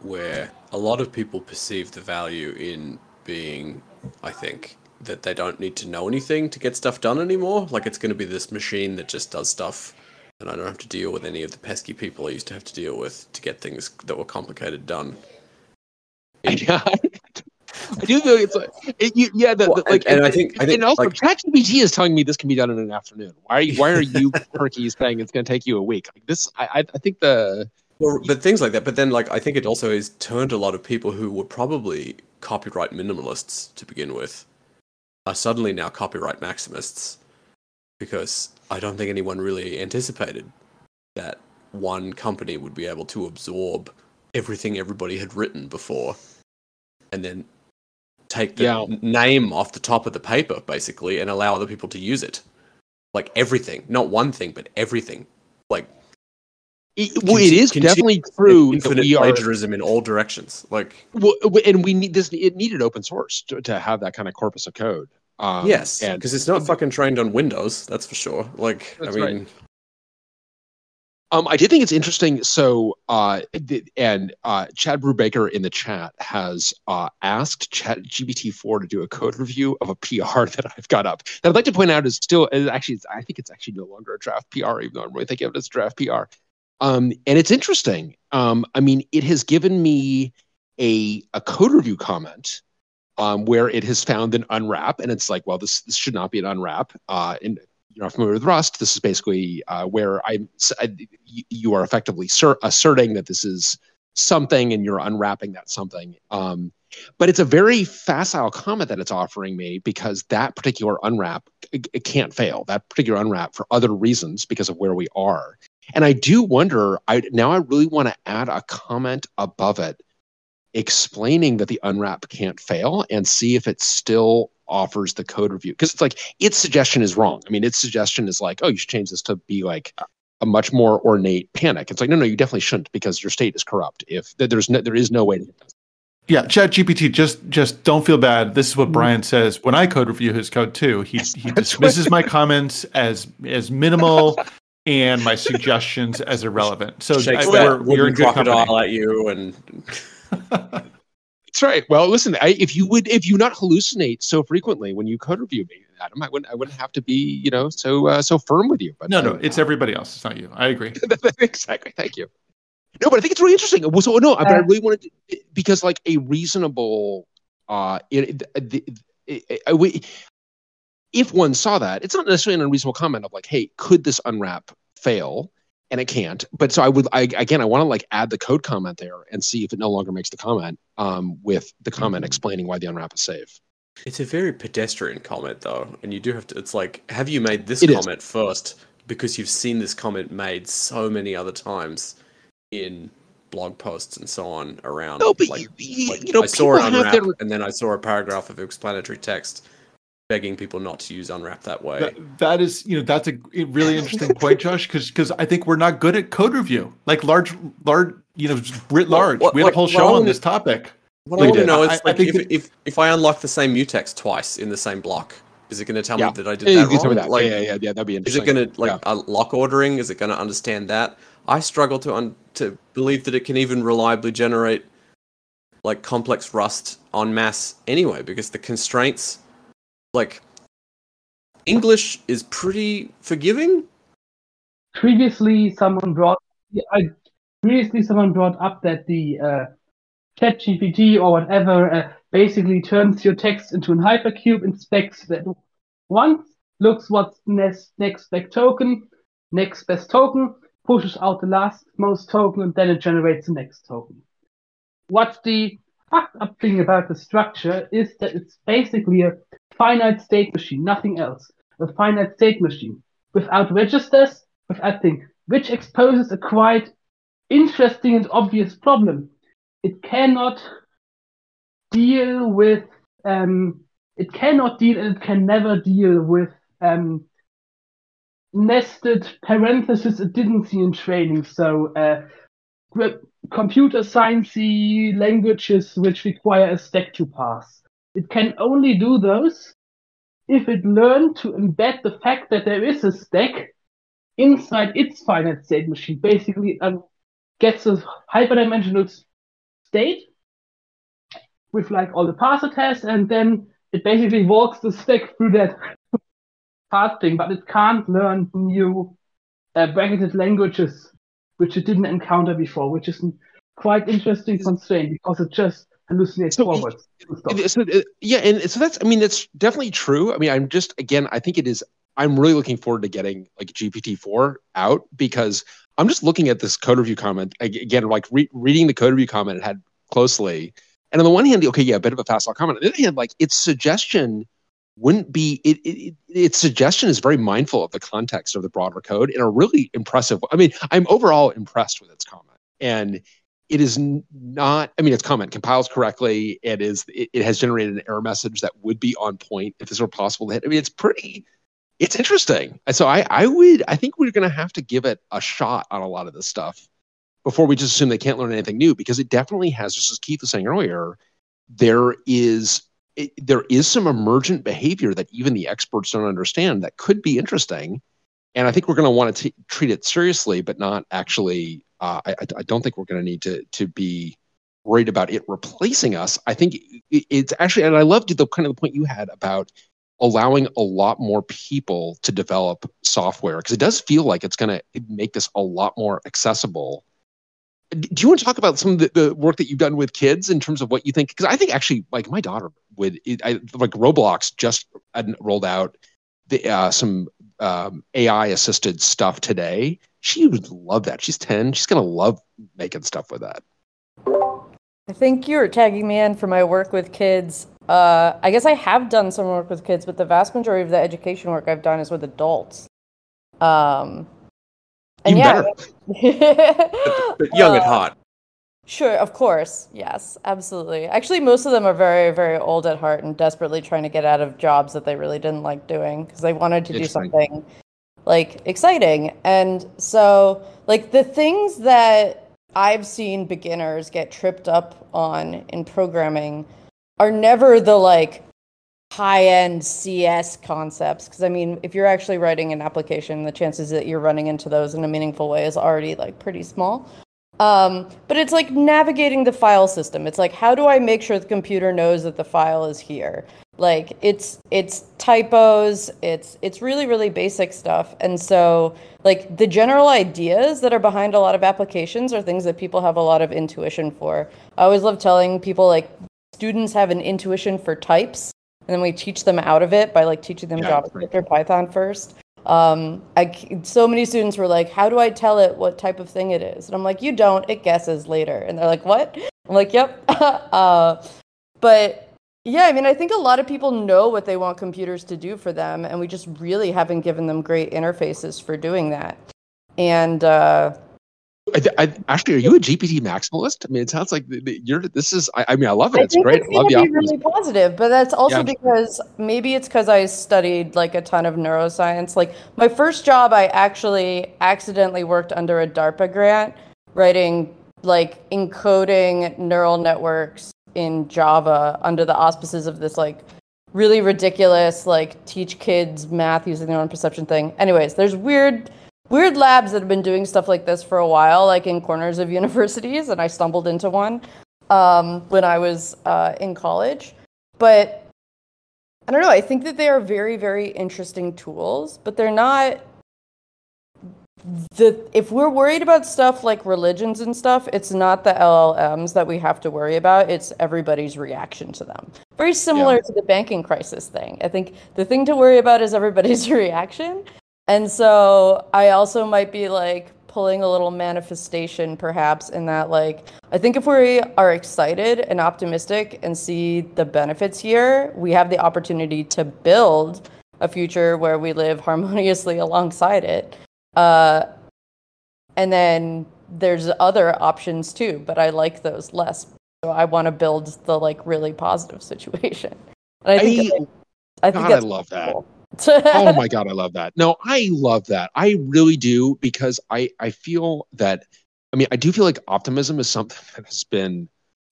Speaker 2: where a lot of people perceive the value in being, I think, that they don't need to know anything to get stuff done anymore. Like it's going to be this machine that just does stuff, and I don't have to deal with any of the pesky people I used to have to deal with to get things that were complicated done. (laughs)
Speaker 1: Yeah, I do feel it's like, it, you, yeah, the,
Speaker 2: Well,
Speaker 1: like,
Speaker 2: and- and I think- I think,
Speaker 1: and also
Speaker 2: like-
Speaker 1: ChatGPT is telling me this can be done in an afternoon. Why are you, why are you, (laughs) Perky, saying it's going to take you a week? Like this, I, I, I think the
Speaker 2: Well, but things like that. But then, like, I think it also has turned a lot of people who were probably copyright minimalists to begin with are suddenly now copyright maximists because I don't think anyone really anticipated that one company would be able to absorb everything everybody had written before and then take the
Speaker 1: Yeah.
Speaker 2: name off the top of the paper basically and allow other people to use it like everything not one thing but everything like
Speaker 1: it, well, it is definitely true
Speaker 2: infinite
Speaker 1: we are
Speaker 2: plagiarism in all directions like
Speaker 1: well, and we need this. It needed open source to, to have that kind of corpus of code. Um,
Speaker 2: yes, because it's not fucking trained on Windows. That's for sure. Like, I
Speaker 1: right.
Speaker 2: mean,
Speaker 1: Um, I did think it's interesting. So, uh, and uh, Chad Brubaker in the chat has uh, asked Chat GPT-4 to do a code review of a PR (laughs) that I've got up. That I'd like to point out is still is actually, it's, I think it's actually no longer a draft PR, even though I'm really thinking of it as a draft PR. Um, and it's interesting. Um, I mean, it has given me a a code review comment um, where it has found an unwrap, and it's like, well, this this should not be an unwrap. Uh, and you're not familiar with Rust. This is basically uh, where I'm. I, you- are effectively ser- asserting that this is something, and you're unwrapping that something. Um, but it's a very facile comment that it's offering me because that particular unwrap it, it can't fail. That particular unwrap for other reasons because of where we are. And I do wonder. I now I really want to add a comment above it explaining that the unwrap can't fail and see if it still offers the code review because it's like its suggestion is wrong i mean its suggestion is like oh you should change this to be like a much more ornate panic it's like no no you definitely shouldn't because your state is corrupt if there's no there is no way to
Speaker 3: Yeah, Chat GPT, just just don't feel bad. This is what mm-hmm. Bryan says when I code review his code too. He he dismisses my comments as as minimal (laughs) and my suggestions as irrelevant. So
Speaker 2: shakes
Speaker 3: I,
Speaker 2: that
Speaker 3: we're, we're
Speaker 2: wooden
Speaker 3: in good
Speaker 2: crocodile
Speaker 3: company.
Speaker 2: at you, and
Speaker 1: that's right well listen I, if you would if you not hallucinate so frequently when you code review me adam i wouldn't i wouldn't have to be you know so uh, so firm with you but
Speaker 3: No,
Speaker 1: uh,
Speaker 3: no, it's everybody else. It's not you. I agree. (laughs)
Speaker 1: exactly. Thank you. No, but I think it's really interesting. Well, So no, but I really wanted to, because like a reasonable, uh, it, the, it, it, we, if one saw that, it's not necessarily an unreasonable comment of like, hey, could this unwrap fail? And it can't. But so I would, I again, I want to like add the code comment there and see if it no longer makes the comment, um, with the comment explaining why the unwrap is safe.
Speaker 2: It's a very pedestrian comment, though, and you do have to. It's like, have you made this
Speaker 1: It is.
Speaker 2: comment first because you've seen this comment made so many other times in blog posts and so on around?
Speaker 1: No, but
Speaker 2: like,
Speaker 1: you, you,
Speaker 2: like,
Speaker 1: you know,
Speaker 2: I saw it unwrap,
Speaker 1: their
Speaker 2: and then I saw a paragraph of explanatory text begging people not to use unwrap that way.
Speaker 3: That, that is, you know, that's a a really (laughs) interesting point, Josh, because because I think we're not good at code review, like large, large, you know, writ
Speaker 2: Well,
Speaker 3: large.
Speaker 2: what-
Speaker 3: we had a whole
Speaker 2: what
Speaker 3: show on this topic.
Speaker 2: What
Speaker 3: We
Speaker 2: I want to know
Speaker 3: I-
Speaker 2: is
Speaker 3: I
Speaker 2: like
Speaker 3: think
Speaker 2: if,
Speaker 3: it-
Speaker 2: if if I unlock the same mutex twice in the same block, is it going to tell
Speaker 1: Yeah.
Speaker 2: me that I did
Speaker 1: Yeah,
Speaker 2: that
Speaker 1: can tell me
Speaker 2: wrong?
Speaker 1: that.
Speaker 2: Like,
Speaker 1: yeah, yeah, yeah, yeah, that'd be interesting.
Speaker 2: Is it going to like
Speaker 1: Yeah.
Speaker 2: uh, lock ordering? Is it going to understand that? I struggle to un- to believe that it can even reliably generate like complex Rust on mass anyway, because the constraints, like English, is pretty forgiving.
Speaker 7: previously someone brought I, previously someone brought up that the uh, chat GPT or whatever uh, basically turns your text into an hypercube inspects that once looks what's next next best token next best token pushes out the last most token and then it generates the next token what's the fucked up thing about the structure is that it's basically a finite state machine nothing else a finite state machine without registers without thing, which exposes a quite interesting and obvious problem. It cannot deal with um, it cannot deal and it can never deal with um, nested parentheses it didn't see in training. So uh, computer sciencey languages which require a stack to parse. It can only do those if it learned to embed the fact that there is a stack inside its finite state machine. Basically, um, gets a hyperdimensional state with like all the parser tests, and then it basically walks the stack through that (laughs) path thing, but it can't learn new uh, bracketed languages which it didn't encounter before, which is quite interesting constraint because it just hallucinates
Speaker 1: So,
Speaker 7: forwards. to.
Speaker 1: So, yeah, and so that's I mean that's definitely true. I mean, I'm just again, I think it is. I'm really looking forward to getting like GPT four out because I'm just looking at this code review comment again, like re- reading the code review comment it had closely. And on the one hand, okay, yeah, a bit of a fast law comment. On the other hand, like its suggestion wouldn't be it, it, it its suggestion is very mindful of the context of the broader code in a really impressive. I mean, I'm overall impressed with its comment, and it is not. I mean, its comment compiles correctly. It is. It, it has generated an error message that would be on point if this were possible to hit. I mean, it's pretty. It's interesting. And so I, I would. I think we're going to have to give it a shot on a lot of this stuff before we just assume they can't learn anything new because it definitely has. Just as Keith was saying earlier, there is it, there is some emergent behavior that even the experts don't understand that could be interesting. And I think we're going to want to treat it seriously, but not actually. Uh, I, I don't think we're going to need to to be worried about it replacing us. I think it, it's actually, and I loved the kind of the point you had about allowing a lot more people to develop software because it does feel like it's going to make this a lot more accessible do you want to talk about some of the, the work that you've done with kids in terms of what you think because i think actually like my daughter would I, like roblox just rolled out the, uh, some um, ai assisted stuff today she would love that she's 10 she's going to love making stuff with that
Speaker 5: I think you were tagging me in for my work with kids. Uh, I guess I have done some work with kids, but the vast majority of the education work I've done is with adults. Um, and
Speaker 1: Even
Speaker 5: yeah, (laughs)
Speaker 2: But young at
Speaker 5: Uh,
Speaker 2: heart.
Speaker 5: Sure, of course. Yes, absolutely. Actually, most of them are very, very old at heart and desperately trying to get out of jobs that they really didn't like doing because they wanted to do something like exciting. And so, like, the things that I've seen beginners get tripped up on in programming are never the like high end CS concepts. Because, I mean, if you're actually writing an application, the chances that you're running into those in a meaningful way is already like pretty small. Um, but it's like navigating the file system. It's like how do I make sure the computer knows that the file is here? Like it's it's typos, it's it's really really basic stuff. And so like the general ideas that are behind a lot of applications are things that people have a lot of intuition for. I always love telling people like students have an intuition for types and then we teach them out of it by like teaching them
Speaker 1: Yeah.
Speaker 5: JavaScript or Python first. Um, I so many students were like, "How do I tell it what type of thing it is?" And I'm like, "You don't. It guesses later." And they're like, "What?" I'm like, "Yep." (laughs) uh, but Yeah, I mean, I think a lot of people know what they want computers to do for them, and we just really haven't given them great interfaces for doing that. And uh,
Speaker 1: I, I, actually, are you a GPT maximalist? I mean, it sounds like you're. This is. I, I mean, I love it. It's great.
Speaker 5: it's
Speaker 1: I love the
Speaker 5: be really positive, but that's also
Speaker 1: Yeah.
Speaker 5: because maybe it's because I studied like a ton of neuroscience. Like my first job, I actually accidentally worked under a DARPA grant, writing like encoding neural networks in Java under the auspices of this like really ridiculous like teach kids math using their own perception thing. Anyways, there's weird weird labs that have been doing stuff like this for a while, like in corners of (laughs) universities, and I stumbled into one um, when I was uh, in college. But I don't know. I think that they are very, very interesting tools, but they're not. The if we're worried about stuff like religions and stuff, it's not the LLMs that we have to worry about. It's everybody's reaction to them. Very similar
Speaker 1: Yeah.
Speaker 5: to the banking crisis thing. I think the thing to worry about is everybody's (laughs) reaction. And so I also might be like pulling a little manifestation perhaps in that like I think if we are excited and optimistic and see the benefits here, we have the opportunity to build a future where we live (laughs) harmoniously alongside it. Uh, and then there's other options too, but I like those less. So I want to build the like really positive (laughs) situation. And I think
Speaker 1: I,
Speaker 5: I think
Speaker 1: God, I love that. (laughs) oh my god, I love that. No, I love that. I really do because I I feel that. I mean, I do feel like optimism is something (laughs) that has been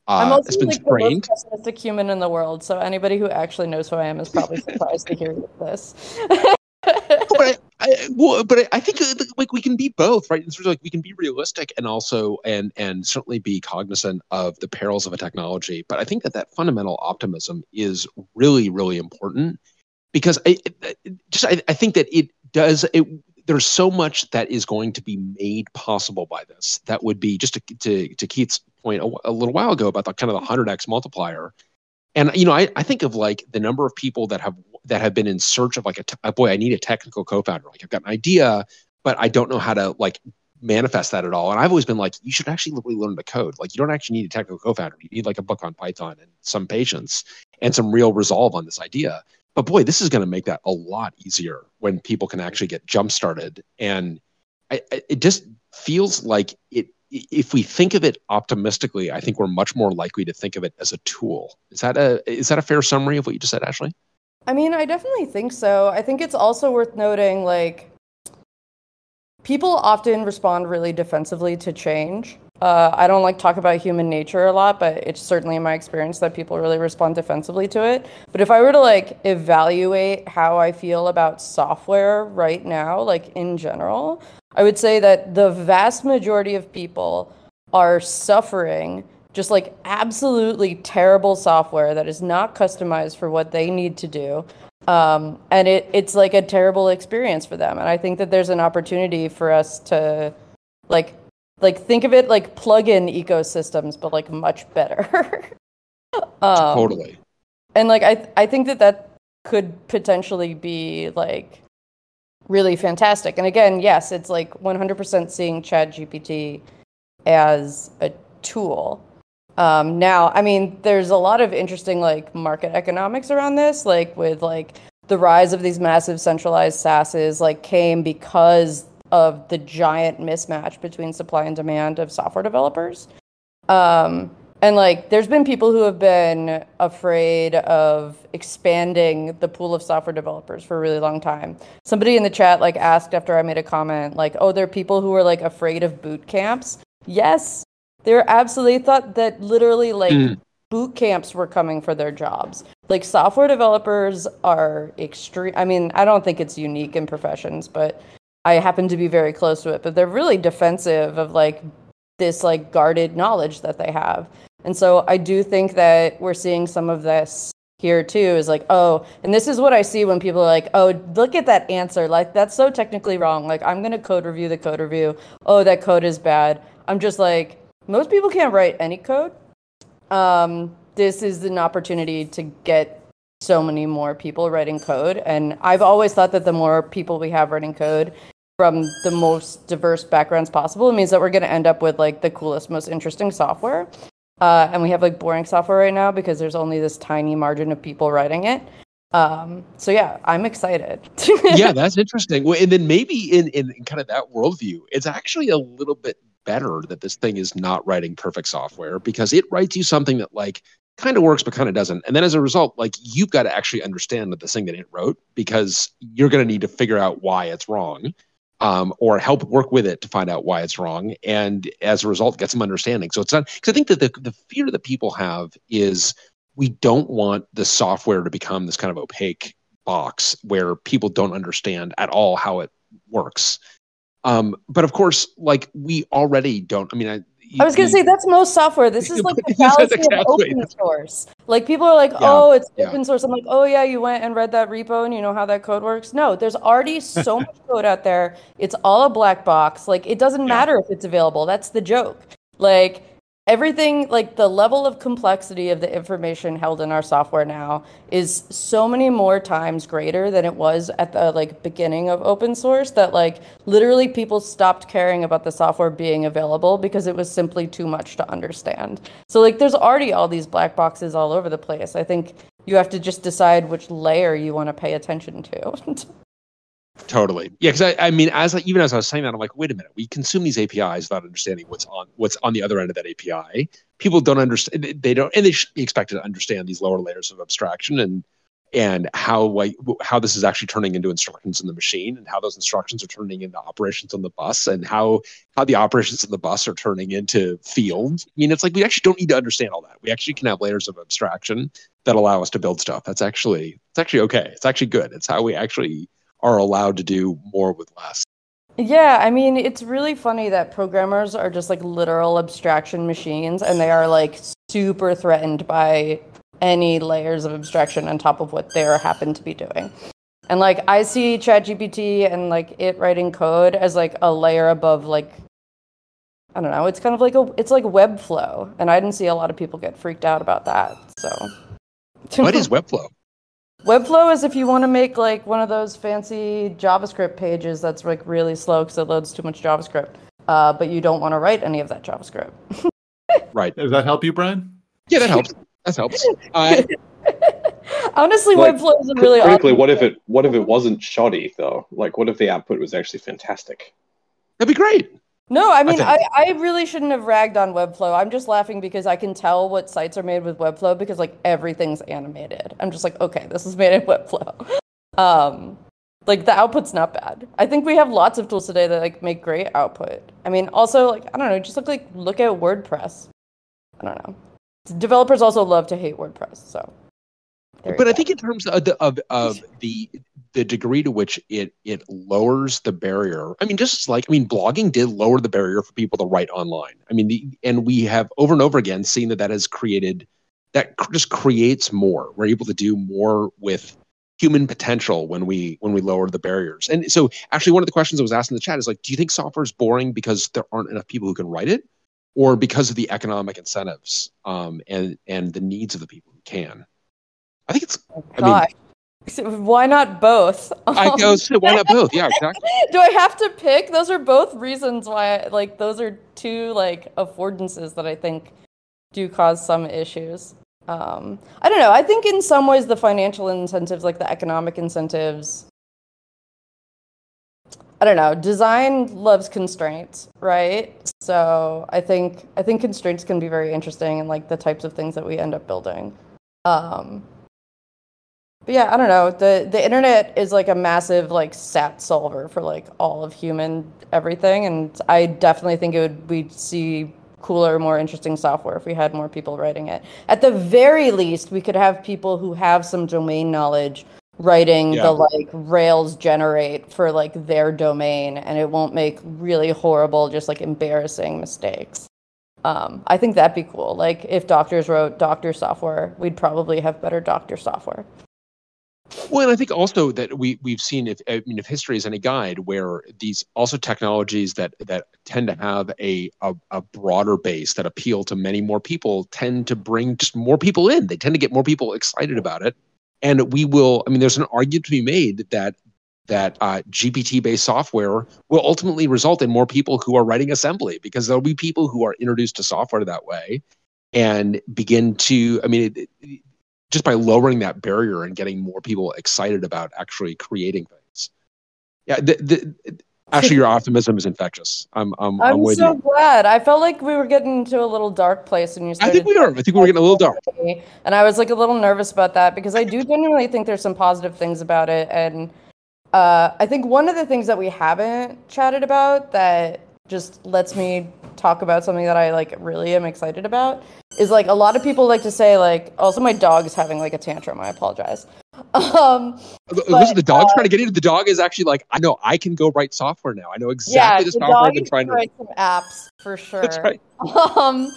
Speaker 5: I'm
Speaker 1: uh,
Speaker 5: also
Speaker 1: has been
Speaker 5: like the most pessimistic human in the world, so anybody who actually knows who I am is probably surprised to hear this. (laughs)
Speaker 1: but I, I, well, but I, think uh, like we can be both, right? It's sort of like we can be realistic and also and and certainly be cognizant of the perils of a technology. But I think that that fundamental optimism is really really important because I just I, I think that it does it. There's so much that is going to be made possible by this. That would be just to to, to Keith's point a, a little while ago about the kind of the hundred x multiplier. And you know, I, I think of like the number of people that have that have been in search of like a boy, I need a technical co-founder. Like I've got an idea, but I don't know how to like manifest that at all. And I've always been like, you should actually really learn the code. Like you don't actually need a technical co-founder. You need like a book on Python and some patience and some real resolve on this idea. But boy, this is going to make that a lot easier when people can actually get jump started. And I, I, it just feels like it. If we think of it optimistically, I think we're much more likely to think of it as a tool. Is that a is that a fair summary of what you just said, Ashley?
Speaker 5: I mean, I definitely think so. I think it's also worth noting like people often respond really defensively to change. Uh, I don't like talk about human nature a lot, but it's certainly in my experience that people really respond defensively to it. But if I were to like evaluate how I feel about software right now, like in general, I would say that the vast majority of people are suffering just like absolutely terrible software that is not customized for what they need to do. Um, and it, it's like a terrible experience for them. And I think that there's an opportunity for us to like like think of it like plug-in ecosystems, but like much better. (laughs) um,
Speaker 1: totally.
Speaker 5: and like I I think that that could potentially be like really fantastic. And again, yes, it's like 100% seeing Chat GPT as a tool. Um, now, I mean, there's a lot of interesting like market economics around this, like with like the rise of these massive centralized SaaSes, like came because of the giant mismatch between supply and demand of software developers. Um, and like, there's been people who have been afraid of expanding the pool of software developers for a really long time. Somebody in the chat like asked after I made a comment, like, "Oh, there are people who are like afraid of boot camps." Yes, they're absolutely thought that literally like
Speaker 1: Mm.
Speaker 5: boot camps were coming for their jobs. Like software developers are extreme. I mean, I don't think it's unique in professions, but I happen to be very close to it. But they're really defensive of like this like guarded knowledge that they have. And so I do think that we're seeing some of this here too is like, oh, and this is what I see when people are like, oh, look at that answer. Like, that's so technically wrong. Like, I'm going to code review the code review. Oh, that code is bad. I'm just like, most people can't write any code. Um, this is an opportunity to get so many more people writing code. And I've always thought that the more people we have writing code from the most diverse backgrounds possible, it means that we're going to end up with like the coolest, most interesting software. uh, and we have like boring software right now because there's only this tiny margin of people writing it. Um, so yeah, I'm excited. (laughs)
Speaker 1: yeah, that's interesting. Well, and then maybe in, in in kind of that worldview, it's actually a little bit better that this thing is not writing perfect software because it writes you something that like kind of works but kind of doesn't. And then as a result, like you've got to actually understand that this thing that it wrote because you're going to need to figure out why it's wrong um, or help work with it to find out why it's wrong. And as a result, get some understanding. So it's not, because I think that the, the fear that people have is we don't want the software to become this kind of opaque box where people don't understand at all how it works. Um, but of course, like we already don't. I mean, I,
Speaker 5: I was gonna say that's most software. This (laughs) is like the fallacy exactly. of open source. Like people are like, yeah, "Oh, it's yeah. open source." I'm like, "Oh yeah, you went and read that repo and you know how that code works." No, there's already (laughs) so much code out there. It's all a black box. Like it doesn't yeah. matter if it's available. That's the joke. Like everything like the level of complexity of the information held in our software now is so many more times greater than it was at the like beginning of open source that like literally people stopped caring about the software being available because it was simply too much to understand. So like there's already all these black boxes all over the place. I think you have to just decide which layer you want to pay attention to (laughs)
Speaker 1: Totally. Yeah, because I, I mean, as I, even as I was saying that, I'm like, wait a minute. We consume these APIs without understanding what's on what's on the other end of that API. People don't understand. They don't, and they should be expected to understand these lower layers of abstraction and and how like how this is actually turning into instructions in the machine and how those instructions are turning into operations on the bus and how how the operations on the bus are turning into fields. I mean, it's like we actually don't need to understand all that. We actually can have layers of abstraction that allow us to build stuff. That's actually it's actually okay. It's actually good. It's how we actually are allowed to do more with less.
Speaker 5: Yeah, I mean, it's really funny that programmers are just like literal abstraction machines and they are like super threatened by any layers of abstraction on top of what they happen to be doing. And like I see ChatGPT and like it writing code as like a layer above like I don't know, it's kind of like a it's like Webflow. And I didn't see a lot of people get freaked out about that. So
Speaker 1: What is Webflow?
Speaker 5: Webflow is if you want to make like one of those fancy JavaScript pages that's like really slow because it loads too much JavaScript, uh, but you don't want to write any of that JavaScript. (laughs)
Speaker 1: right.
Speaker 3: Does that help you, Bryan?
Speaker 1: Yeah, that helps. That helps. Uh, (laughs)
Speaker 5: Honestly, like, Webflow is really.
Speaker 8: Critically, awesome. what if it what if it wasn't shoddy though? Like, what if the output was actually fantastic?
Speaker 1: That'd be great.
Speaker 5: No, I mean, I, I, I, really shouldn't have ragged on Webflow. I'm just laughing because I can tell what sites are made with Webflow because like everything's animated. I'm just like, okay, this is made in (laughs) Webflow. Um, like the output's not bad. I think we have lots of tools today that like make great output. I mean, also like I don't know, just look like look at WordPress. I don't know. Developers also love to hate WordPress, so.
Speaker 1: But I think in terms of the, of, of (laughs) the the degree to which it it lowers the barrier. I mean, just like I mean, blogging did lower the barrier for people to write online. I mean, the, and we have over and over again seen that that has created that just creates more. We're able to do more with human potential when we when we lower the barriers. And so, actually, one of the questions I was asked in the chat is like, do you think software is boring because there aren't enough people who can write it, or because of the economic incentives um, and and the needs of the people who can? I think it's. Oh, I mean,
Speaker 5: why not both?
Speaker 1: I go, so why not both? Yeah, exactly. (laughs)
Speaker 5: Do I have to pick? Those are both reasons why, like, those are two like affordances that I think do cause some issues. Um, I don't know. I think in some ways the financial incentives, like the economic incentives, I don't know. Design loves constraints, right? So I think I think constraints can be very interesting in like the types of things that we end up building. Um, but yeah, I don't know. The the internet is like a massive like sat solver for like all of human everything, and I definitely think it would we'd see cooler, more interesting software if we had more people writing it. At the very least, we could have people who have some domain knowledge writing yeah. the like Rails generate for like their domain, and it won't make really horrible, just like embarrassing mistakes. Um, I think that'd be cool. Like if doctors wrote doctor software, we'd probably have better doctor software.
Speaker 1: Well, and I think also that we we've seen if I mean if history is any guide, where these also technologies that that tend to have a, a, a broader base that appeal to many more people tend to bring just more people in. They tend to get more people excited about it, and we will. I mean, there's an argument to be made that that uh, GPT based software will ultimately result in more people who are writing assembly because there'll be people who are introduced to software that way and begin to i mean it, it, just by lowering that barrier and getting more people excited about actually creating things. Yeah the, the, actually your optimism is infectious. I'm i'm, I'm,
Speaker 5: I'm so
Speaker 1: you.
Speaker 5: glad. I felt like we were getting into a little dark place when you
Speaker 1: i think we are. I think we're getting a little dark.
Speaker 5: and I was like a little nervous about that because I do genuinely think there's some positive things about it, and uh, I think one of the things that we haven't chatted about that just lets me talk about something that I like really am excited about is like a lot of people like to say like also my dog is having like a tantrum. I apologize. (laughs) Um,
Speaker 1: listen the dog's
Speaker 5: uh,
Speaker 1: trying to get into the dog is actually like i know i can go write software now i know exactly
Speaker 5: the
Speaker 1: the software i've been trying to
Speaker 5: write some apps for (laughs) sure.
Speaker 1: that's right
Speaker 5: Um,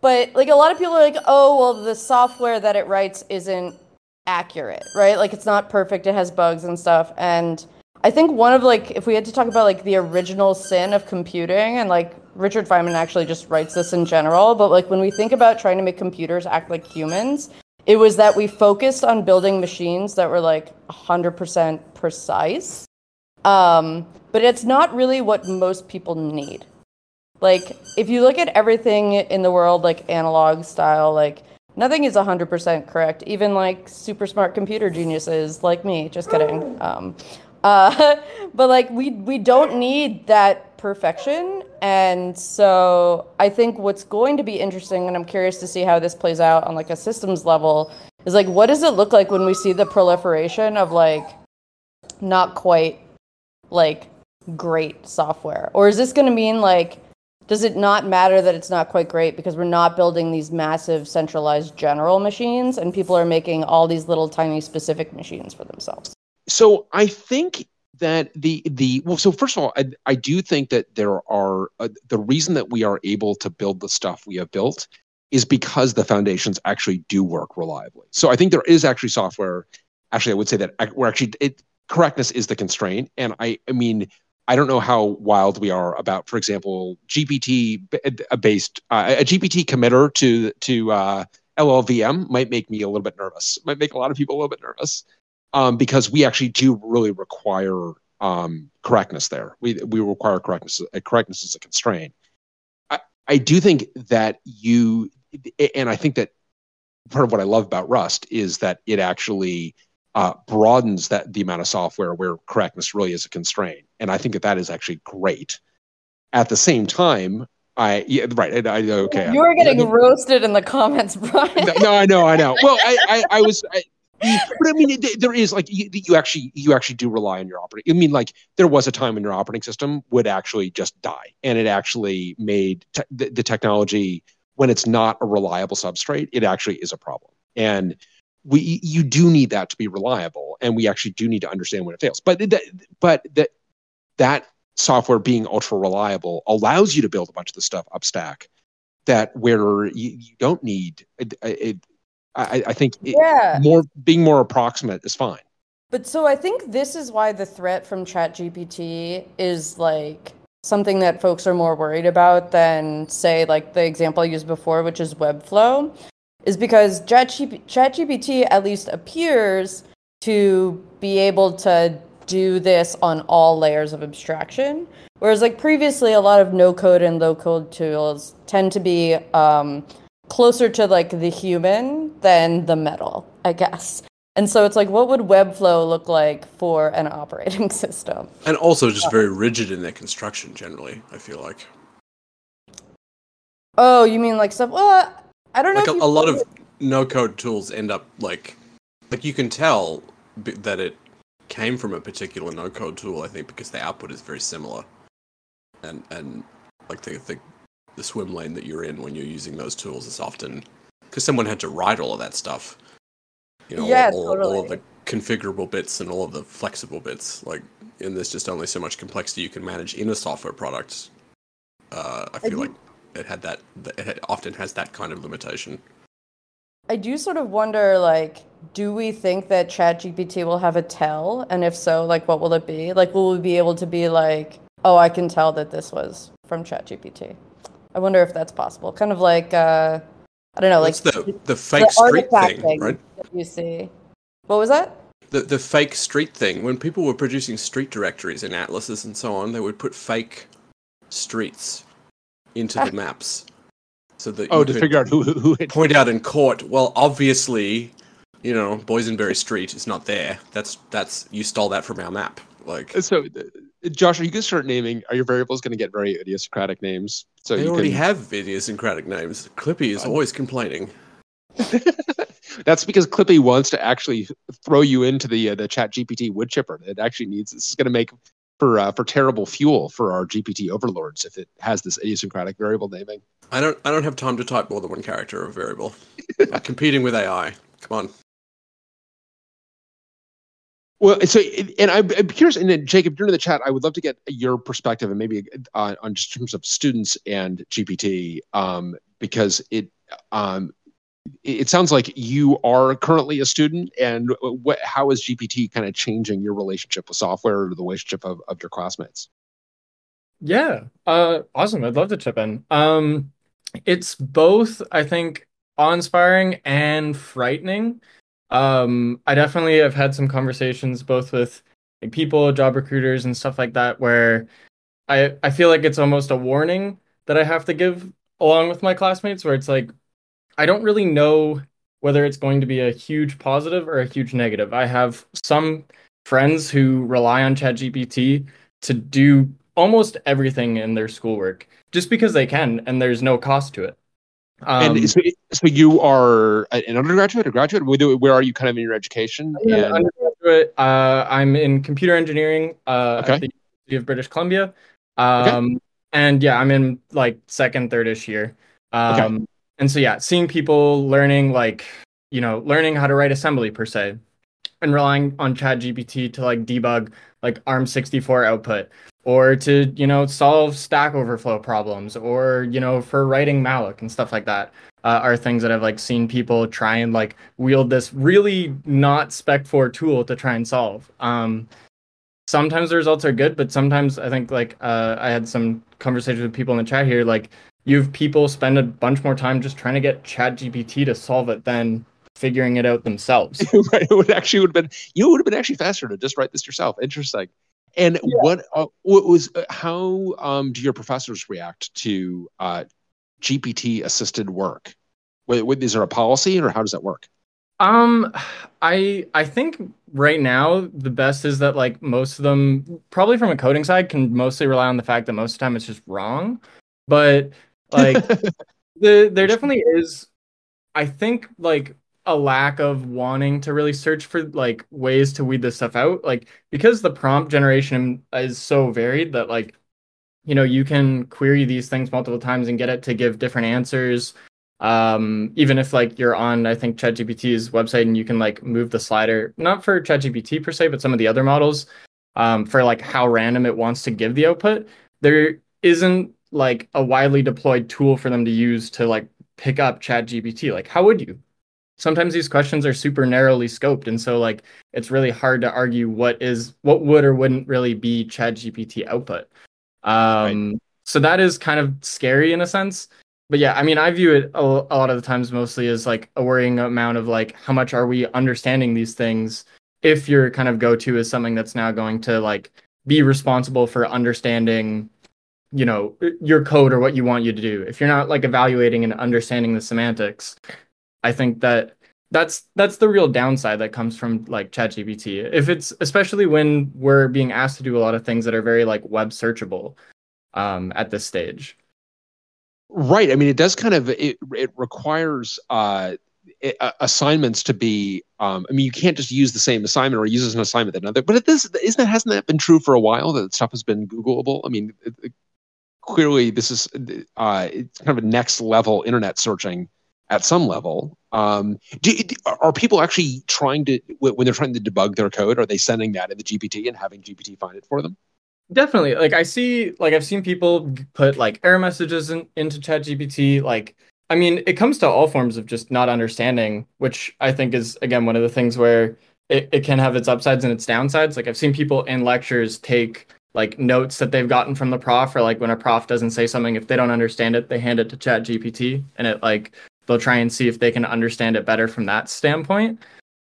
Speaker 5: but like a lot of people are like, oh, well, the software that it writes isn't accurate, right? Like it's not perfect, it has bugs and stuff. And I think one of like, if we had to talk about like the original sin of computing, and like Richard Feynman actually just writes this in general, but like when we think about trying to make computers act like humans, it was that we focused on building machines that were like 100% precise. Um, but it's not really what most people need like if you look at everything in the world like analog style like nothing is 100% correct even like super smart computer geniuses like me just kidding um, uh, (laughs) but like we we don't need that perfection and so i think what's going to be interesting and i'm curious to see how this plays out on like a systems level is like what does it look like when we see the proliferation of like not quite like great software? Or is this going to mean like does it not matter that it's not quite great because we're not building these massive centralized general machines and people are making all these little tiny specific machines for themselves?
Speaker 1: So i think that the the well so first of all i, I do think that there are uh, the reason that we are able to build the stuff we have built is because the foundations actually do work reliably so i think there is actually software actually i would say that we're actually it correctness is the constraint and i i mean I don't know how wild we are about, for example, GPT uh, based uh, a GPT committer to to uh, LLVM might make me a little bit nervous. Might make a lot of people a little bit nervous um, because we actually do really require um, correctness there. We we require correctness. Uh, correctness is a constraint. I, I do think that you, and I think that part of what I love about Rust is that it actually uh, broadens that the amount of software where correctness really is a constraint, and I think that that is actually great. At the same time, I yeah right. I, I okay.
Speaker 5: you are getting
Speaker 1: no,
Speaker 5: roasted in the comments bryan
Speaker 1: no, I know, I know. Well, I I, I was. But I mean, there is like you, you actually you actually do rely on your operating. I mean, like there was a time when your operating system would actually just die, and it actually made te- the, the technology when it's not a reliable substrate, it actually is a problem. And we you do need that to be reliable, and we actually do need to understand when it fails. But that but that that software being ultra reliable allows you to build a bunch of the stuff up stack that where you, you don't need it, it I, I think it,
Speaker 5: Yeah.
Speaker 1: more being more approximate is fine.
Speaker 5: But so I think this is why the threat from ChatGPT is like something that folks are more worried about than say like the example I used before, which is Webflow, is because ChatGP- ChatGPT at least appears to be able to do this on all layers of abstraction. Whereas like previously, a lot of no code and low code tools tend to be um, closer to like the human than the metal, I guess. And so it's like, what would Webflow look like for an (laughs) operating system?
Speaker 2: And also just very rigid in their construction generally, I feel like.
Speaker 5: Oh, you mean like stuff? Well, I don't know.
Speaker 2: Like a,
Speaker 5: if
Speaker 2: a lot of no code tools end up like like you can tell b- that it came from a particular no code tool, I think, because the output is very similar. And and like the the, the swim lane that you're in when you're using those tools is often because someone had to write all of that stuff. You know,
Speaker 5: Yeah,
Speaker 2: all, all, all of the configurable bits and all of the flexible bits. Like, and there's just only so much complexity you can manage in a software product. Uh, I feel
Speaker 5: do-
Speaker 2: like it had that. It often has that kind of limitation.
Speaker 5: I do sort of wonder, like, do we think that ChatGPT will have a tell? And if so, like, what will it be? Like, will we be able to be like, oh, I can tell that this was from ChatGPT? I wonder if that's possible. Kind of like, uh, I don't know, like
Speaker 2: That's the the fake
Speaker 5: the
Speaker 2: street
Speaker 5: artifact
Speaker 2: thing, right?
Speaker 5: that you see. What was that?
Speaker 2: The the fake street thing. When people were producing street directories in atlases and so on, they would put fake streets into the (laughs) maps, so that
Speaker 1: Oh,
Speaker 2: you
Speaker 1: to
Speaker 2: could
Speaker 1: figure out who who, who
Speaker 2: point out in court. Well, obviously, you know, Boysenberry Street is not there. That's that's you stole that from our map. Like
Speaker 1: So, uh, Josh, are you going to start naming? Are your variables going to get very idiosyncratic names? So
Speaker 2: they
Speaker 1: you
Speaker 2: already
Speaker 1: can,
Speaker 2: have idiosyncratic names. Clippy is always complaining. (laughs)
Speaker 1: That's because Clippy wants to actually throw you into the uh, the Chat GPT wood chipper. It actually needs. This is going to make for uh, for terrible fuel for our GPT overlords if it has this idiosyncratic variable naming.
Speaker 2: I don't I don't have time to type more than one character or variable. (laughs) I'm competing with AI. Come on.
Speaker 1: Well, so and I'm, curious, and then Jacob, during the chat, I would love to get your perspective and maybe uh, on just terms of students and GPT, um, because it um, it sounds like you are currently a student, and what how is GPT kind of changing your relationship with software or the relationship of, of your classmates?
Speaker 9: Yeah, uh, awesome. I'd love to chip in. Um, it's both, I think, awe-inspiring and frightening. Um, I definitely have had some conversations both with like people, job recruiters, and stuff like that, where I I feel like it's almost a warning that I have to give along with my classmates, where it's like I don't really know whether it's going to be a huge positive or a huge negative. I have some friends who rely on ChatGPT to do almost everything in their schoolwork just because they can and there's no cost to it. Um,
Speaker 1: and so, so you are an undergraduate or graduate? Where where are you kind of in your education?
Speaker 9: I'm an
Speaker 1: And-
Speaker 9: undergraduate. Uh, I'm in computer engineering uh,
Speaker 1: Okay.
Speaker 9: at the University of British Columbia. Um, And yeah, I'm in like second, third-ish year. Um, And so yeah, seeing people learning like, you know, learning how to write assembly per se and relying on ChatGPT to like debug like ARM64 output or to, you know, solve Stack Overflow problems or, you know, for writing malloc and stuff like that uh, are things that I've like seen people try and like wield this really not spec for tool to try and solve. Um, sometimes the results are good, but sometimes I think like uh, I had some conversations with people in the chat here, like you have people spend a bunch more time just trying to get Chat GPT to solve it than figuring it out themselves. (laughs)
Speaker 1: right, it would actually would have been you would have been actually faster to just write this yourself. Interesting. And what uh, what was uh, how um, do your professors react to uh, GPT assisted work? Wait, wait, is there a policy or how does that work?
Speaker 9: Um, I I think right now the best is that like most of them, probably from a coding side, can mostly rely on the fact that most of the time it's just wrong. But like (laughs) the there definitely is, I think like a lack of wanting to really search for like ways to weed this stuff out. Like because the prompt generation is so varied that like you know you can query these things multiple times and get it to give different answers um even if like you're on i think chatgpt's website and you can like move the slider not for chatgpt per se but some of the other models um for like how random it wants to give the output there isn't like a widely deployed tool for them to use to like pick up chatgpt like how would you sometimes these questions are super narrowly scoped and so like it's really hard to argue what is what would or wouldn't really be chatgpt output. Um so that is kind of scary in a sense. But yeah, I mean, I view it a, a lot of the times mostly as like a worrying amount of like how much are we understanding these things if your kind of go to is something that's now going to like be responsible for understanding you know your code or what you want you to do. If you're not like evaluating and understanding the semantics i think that that's that's the real downside that comes from like ChatGPT. If it's especially when we're being asked to do a lot of things that are very like web searchable um, at this stage.
Speaker 1: Right. I mean, it does kind of it. It requires uh, assignments to be. Um, I mean, you can't just use the same assignment or use an assignment that another. But it this isn't that hasn't that been true for a while that stuff has been Googleable. I mean, it, it- clearly this is uh, it's kind of a next level internet searching at some level. Um, do, are people actually trying to when they're trying to debug their code? Are they sending that into GPT and having GPT find it for them?
Speaker 9: Definitely. Like I see like I've seen people put like error messages in, into ChatGPT like I mean, it comes to all forms of just not understanding, which I think is again one of the things where it, it can have its upsides and its downsides. Like I've seen people in lectures take like notes that they've gotten from the prof or like when a prof doesn't say something, if they don't understand it, they hand it to chat gpt and it like they'll try and see if they can understand it better from that standpoint.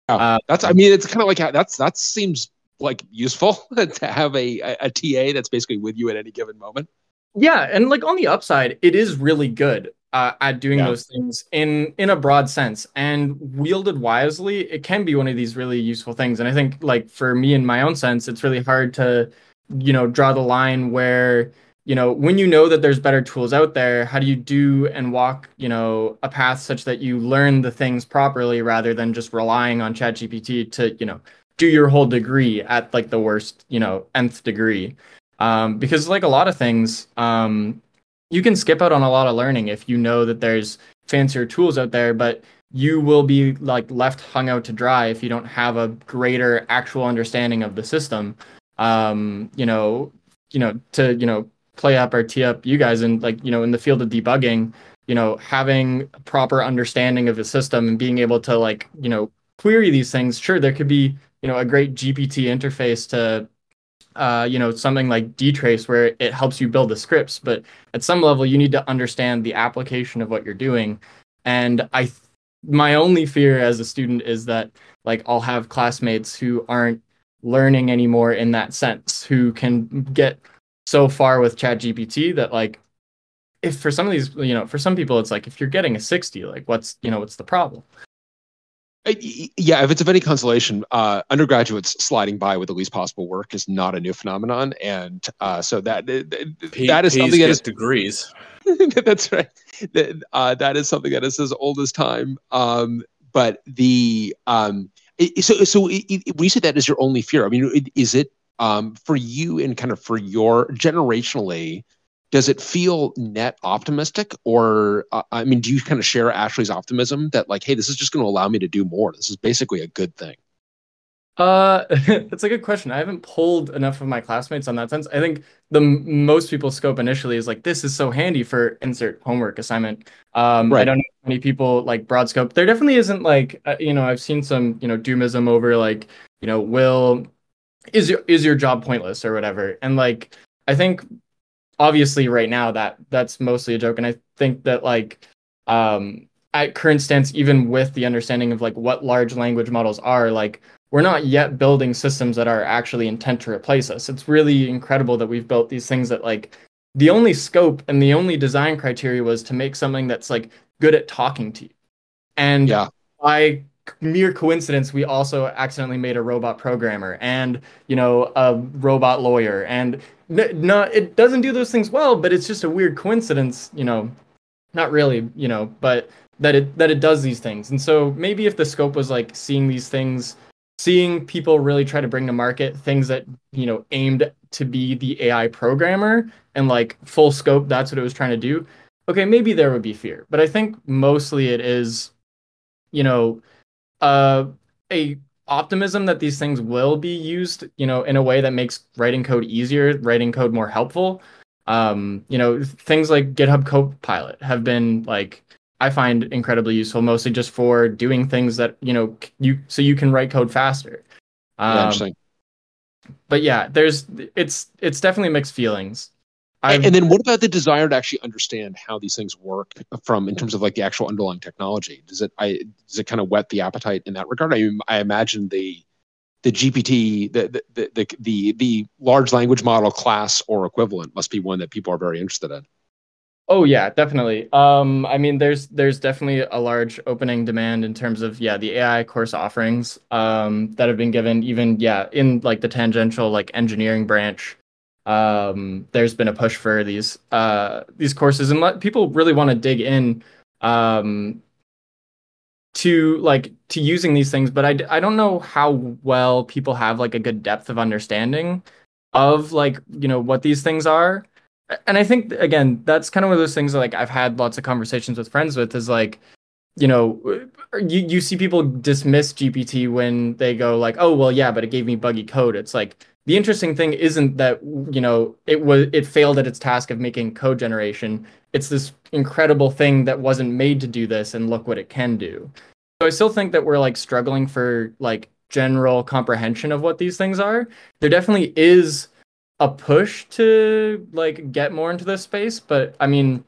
Speaker 1: Oh,
Speaker 9: Uh,
Speaker 1: that's I mean it's kind of like that's that seems like useful (laughs) to have a, a, TA that's basically with you at any given moment.
Speaker 9: Yeah, and like on the upside, it is really good uh, at doing
Speaker 1: Yeah.
Speaker 9: those things in in a broad sense and wielded wisely. It can be one of these really useful things. And I think like for me in my own sense, it's really hard to you know draw the line where you know when you know that there's better tools out there, how do you do and walk you know a path such that you learn the things properly rather than just relying on ChatGPT to you know do your whole degree at like the worst you know nth degree? Um, because like a lot of things um, you can skip out on a lot of learning if you know that there's fancier tools out there but you will be like left hung out to dry if you don't have a greater actual understanding of the system. Um, you know you know to you know play up or tee up you guys and like you know in the field of debugging you know having a proper understanding of the system and being able to like you know query these things sure there could be you know a great gpt interface to uh, you know something like dtrace where it helps you build the scripts but at some level you need to understand the application of what you're doing. And i th- my only fear as a student is that like i'll have classmates who aren't learning anymore in that sense who can get so far with chat gpt that like if for some of these you know for some people it's like if you're getting a 60 like what's you know what's the problem
Speaker 1: Uh, Yeah, if it's of any consolation, uh, undergraduates sliding by with the least possible work is not a new phenomenon, and uh, so that
Speaker 2: P-
Speaker 1: that is
Speaker 2: Ps
Speaker 1: something that
Speaker 2: get
Speaker 1: is
Speaker 2: degrees. (laughs)
Speaker 1: that's right. That, uh, that is something that is as old as time. Um, but the um, so so i- i- when you say that is your only fear, I mean, is it um, for you and kind of for your generationally? Does it feel net optimistic, or uh, I mean, do you kind of share Ashley's optimism that like, hey, this is just going to allow me to do more? This is basically a good thing.
Speaker 9: Uh, (laughs) that's a good question. I haven't pulled enough of my classmates on that sense. I think the m- most people's scope initially is like, this is so handy for insert homework assignment. Um,
Speaker 1: right.
Speaker 9: I don't know many people like broad scope. There definitely isn't like, uh, you know, I've seen some, you know, doomism over like, you know, will is your is your job pointless or whatever. And like, I think obviously right now that that's mostly a joke. And I think that like, um, at current stance, even with the understanding of like what large language models are, like we're not yet building systems that are actually intent to replace us. It's really incredible that we've built these things that like the only scope and the only design criteria was to make something that's like good at talking to you. And
Speaker 1: Yeah.
Speaker 9: by mere coincidence, we also accidentally made a robot programmer and you know a robot lawyer, and n- not it doesn't do those things well, but it's just a weird coincidence, you know. Not really, you know, but that it that it does these things. And so maybe if the scope was like seeing these things seeing people really try to bring to market things that you know aimed to be the AI programmer and like full scope that's what it was trying to do okay maybe there would be fear but I think mostly it is you know uh a optimism that these things will be used you know in a way that makes writing code easier writing code more helpful um you know things like GitHub Copilot have been like I find incredibly useful, mostly just for doing things that you know you so you can write code faster.
Speaker 1: Yeah,
Speaker 9: Um,
Speaker 1: interesting.
Speaker 9: but yeah, there's it's it's definitely mixed feelings. I
Speaker 1: And, then what about the desire to actually understand how these things work from in terms of like the actual underlying technology? Does it I does it kind of whet the appetite in that regard? I I imagine the the GPT the the, the the the the large language model class or equivalent must be one that people are very interested in.
Speaker 9: oh yeah, definitely. Um, I mean, there's there's definitely a large opening demand in terms of yeah the AI course offerings um that have been given even yeah in like the tangential like engineering branch. Um, there's been a push for these uh these courses and let people really want to dig in um to like to using these things but I I don't know how well people have like a good depth of understanding of like you know what these things are. And i think again that's kind of one of those things that, like i've had lots of conversations with friends with is like you know you, you see people dismiss gpt when they go like oh well yeah but it gave me buggy code. It's like the interesting thing isn't that you know it was it failed at its task of making code generation it's this incredible thing that wasn't made to do this and look what it can do. So i still think that we're like struggling for like general comprehension of what these things are. There definitely is a push to like get more into this space but i mean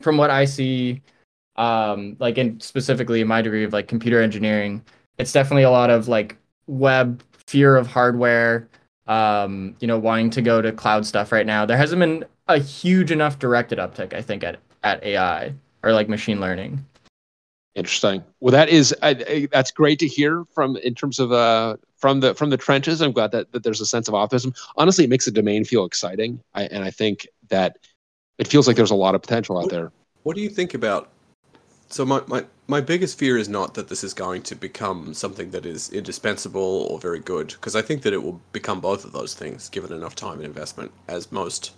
Speaker 9: from what i see um like in specifically in my degree of like computer engineering it's definitely a lot of like web fear of hardware um, you know, wanting to go to cloud stuff right now. There hasn't been a huge enough directed uptick, I think, at at AI or like machine learning.
Speaker 1: Interesting. Well, that is I, I, that's great to hear from in terms of uh from the from the trenches. I'm glad that, that there's a sense of optimism. Honestly, it makes the domain feel exciting, I, and I think that it feels like there's a lot of potential out there.
Speaker 2: What do you think about? So my, my my biggest fear is not that this is going to become something that is indispensable or very good, because I think that it will become both of those things given enough time and investment, as most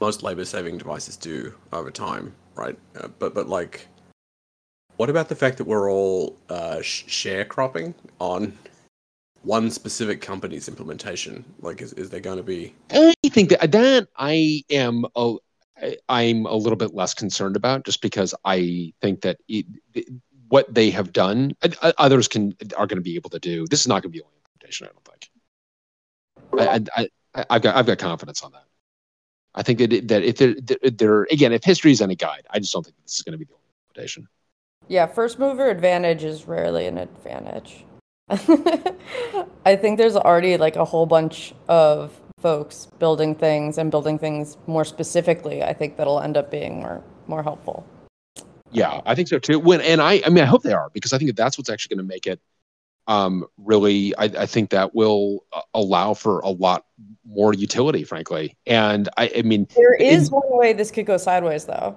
Speaker 2: most labor saving devices do over time, right? Uh, but but like what about the fact that we're all uh, sh- sharecropping on one specific company's implementation? Like, is, is there going to be?
Speaker 1: I think that that I am a, I'm a little bit less concerned about, just because I think that it, it, what they have done, others can are going to be able to do. This is not going to be the only implementation. I don't think. I, I, I've got I've got confidence on that. I think that that if they're, they're again, if history is any guide, I just don't think this is going to be the only implementation.
Speaker 5: Yeah, first mover advantage is rarely an advantage. (laughs) I think there's already like a whole bunch of folks building things and building things more specifically. I think that'll end up being more more helpful.
Speaker 1: Yeah, I think so too. When and I, I mean, I hope they are because I think that's what's actually going to make it um, really. I, I think that will uh, allow for a lot more utility, frankly. And I, I mean,
Speaker 5: there is one way this could go sideways, though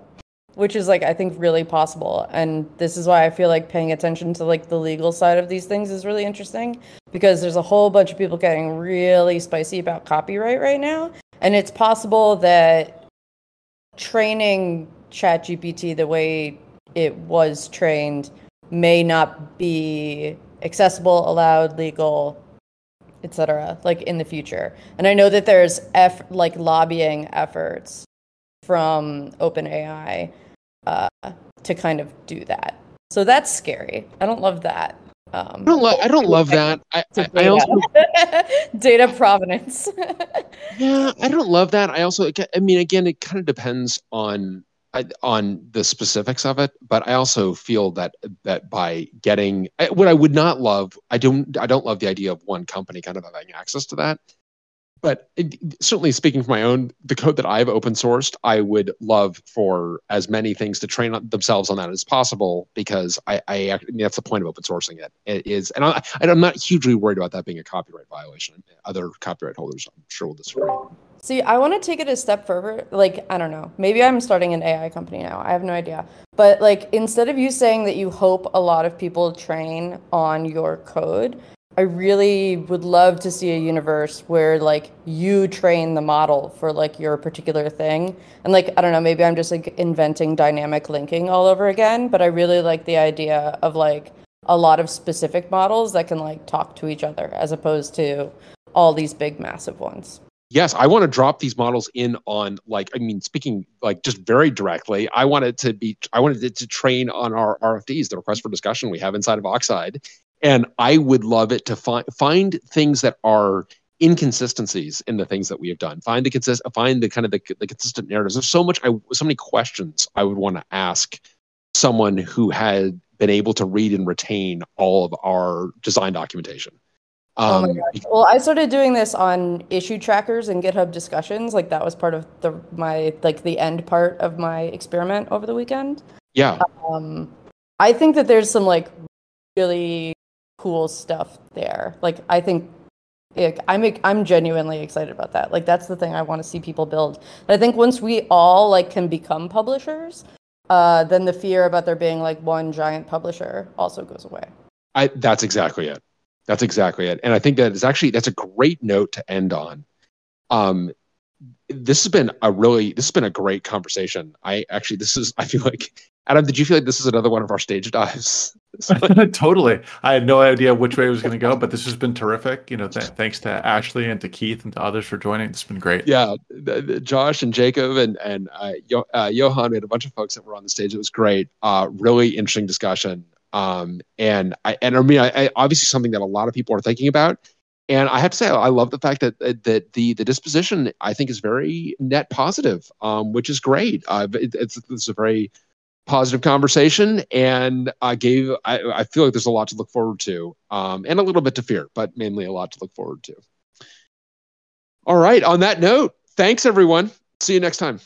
Speaker 5: which is like I think really possible. And this is why I feel like paying attention to like the legal side of these things is really interesting because there's a whole bunch of people getting really spicy about copyright right now. And it's possible that training ChatGPT the way it was trained may not be accessible, allowed, legal, etc. like in the future. And I know that there's eff- like lobbying efforts from OpenAI uh, to kind of do that. So that's scary. I don't love that. Um,
Speaker 1: I don't, lo- I don't love that. I, (laughs) I, I also (laughs)
Speaker 5: data provenance. (laughs)
Speaker 1: yeah, I don't love that. I also, I mean, again, it kind of depends on on the specifics of it, but I also feel that that by getting what I would not love, I don't I don't love the idea of one company kind of having access to that but it, certainly speaking for my own the code that i've open sourced i would love for as many things to train themselves on that as possible because i, I, I mean, that's the point of open sourcing it, it is and, I, i'm not hugely worried about that being a copyright violation. Other copyright holders i'm sure will disagree.
Speaker 5: See i want to take it a step further. Like i don't know. Maybe i'm starting an ai company now. I have no idea. But like instead of you saying that you hope a lot of people train on your code I really would love to see a universe where like you train the model for like your particular thing. And like I don't know, maybe I'm just like inventing dynamic linking all over again, but I really like the idea of like a lot of specific models that can like talk to each other as opposed to all these big massive ones.
Speaker 1: Yes, I want to drop these models in on like I mean speaking like just very directly. I wanted to be I wanted it to train on our RFDs, the request for discussion we have inside of Oxide, and I would love it to find find things that are inconsistencies in the things that we have done. Find the consist, find the kind of the, the consistent narratives. There's so much, I so many questions I would want to ask someone who had been able to read and retain all of our design documentation.
Speaker 5: Um, oh my gosh. Well, I started doing this on issue trackers and GitHub discussions. Like that was part of the my like the end part of my experiment over the weekend.
Speaker 1: Yeah.
Speaker 5: Um, I think that there's some like really cool stuff there. Like I think I'm I'm genuinely excited about that. Like that's the thing I want to see people build. And I think once we all like can become publishers, uh, then the fear about there being like one giant publisher also goes away.
Speaker 1: I that's exactly it. That's exactly it. And I think that is actually that's a great note to end on. Um, this has been a really this has been a great conversation. I actually this is I feel like Adam, did you feel like this is another one of our stage dives? (laughs) (laughs)
Speaker 3: totally. I had no idea which way it was going to go, but this has been terrific. You know, th- thanks to Ashley and to Keith and to others for joining. It's been great.
Speaker 1: Yeah, the, the Josh and Jacob and and uh, Yo- uh, Johan, we had a bunch of folks that were on the stage. It was great. Uh, really interesting discussion. Um, and I and I mean, I, I, obviously something that a lot of people are thinking about. And I have to say, I love the fact that that the the disposition I think is very net positive, um, which is great. Uh, it, it's it's a very positive conversation and I gave I, I feel like there's a lot to look forward to um, and a little bit to fear but mainly a lot to look forward to All right. On that note, thanks everyone. See you next time.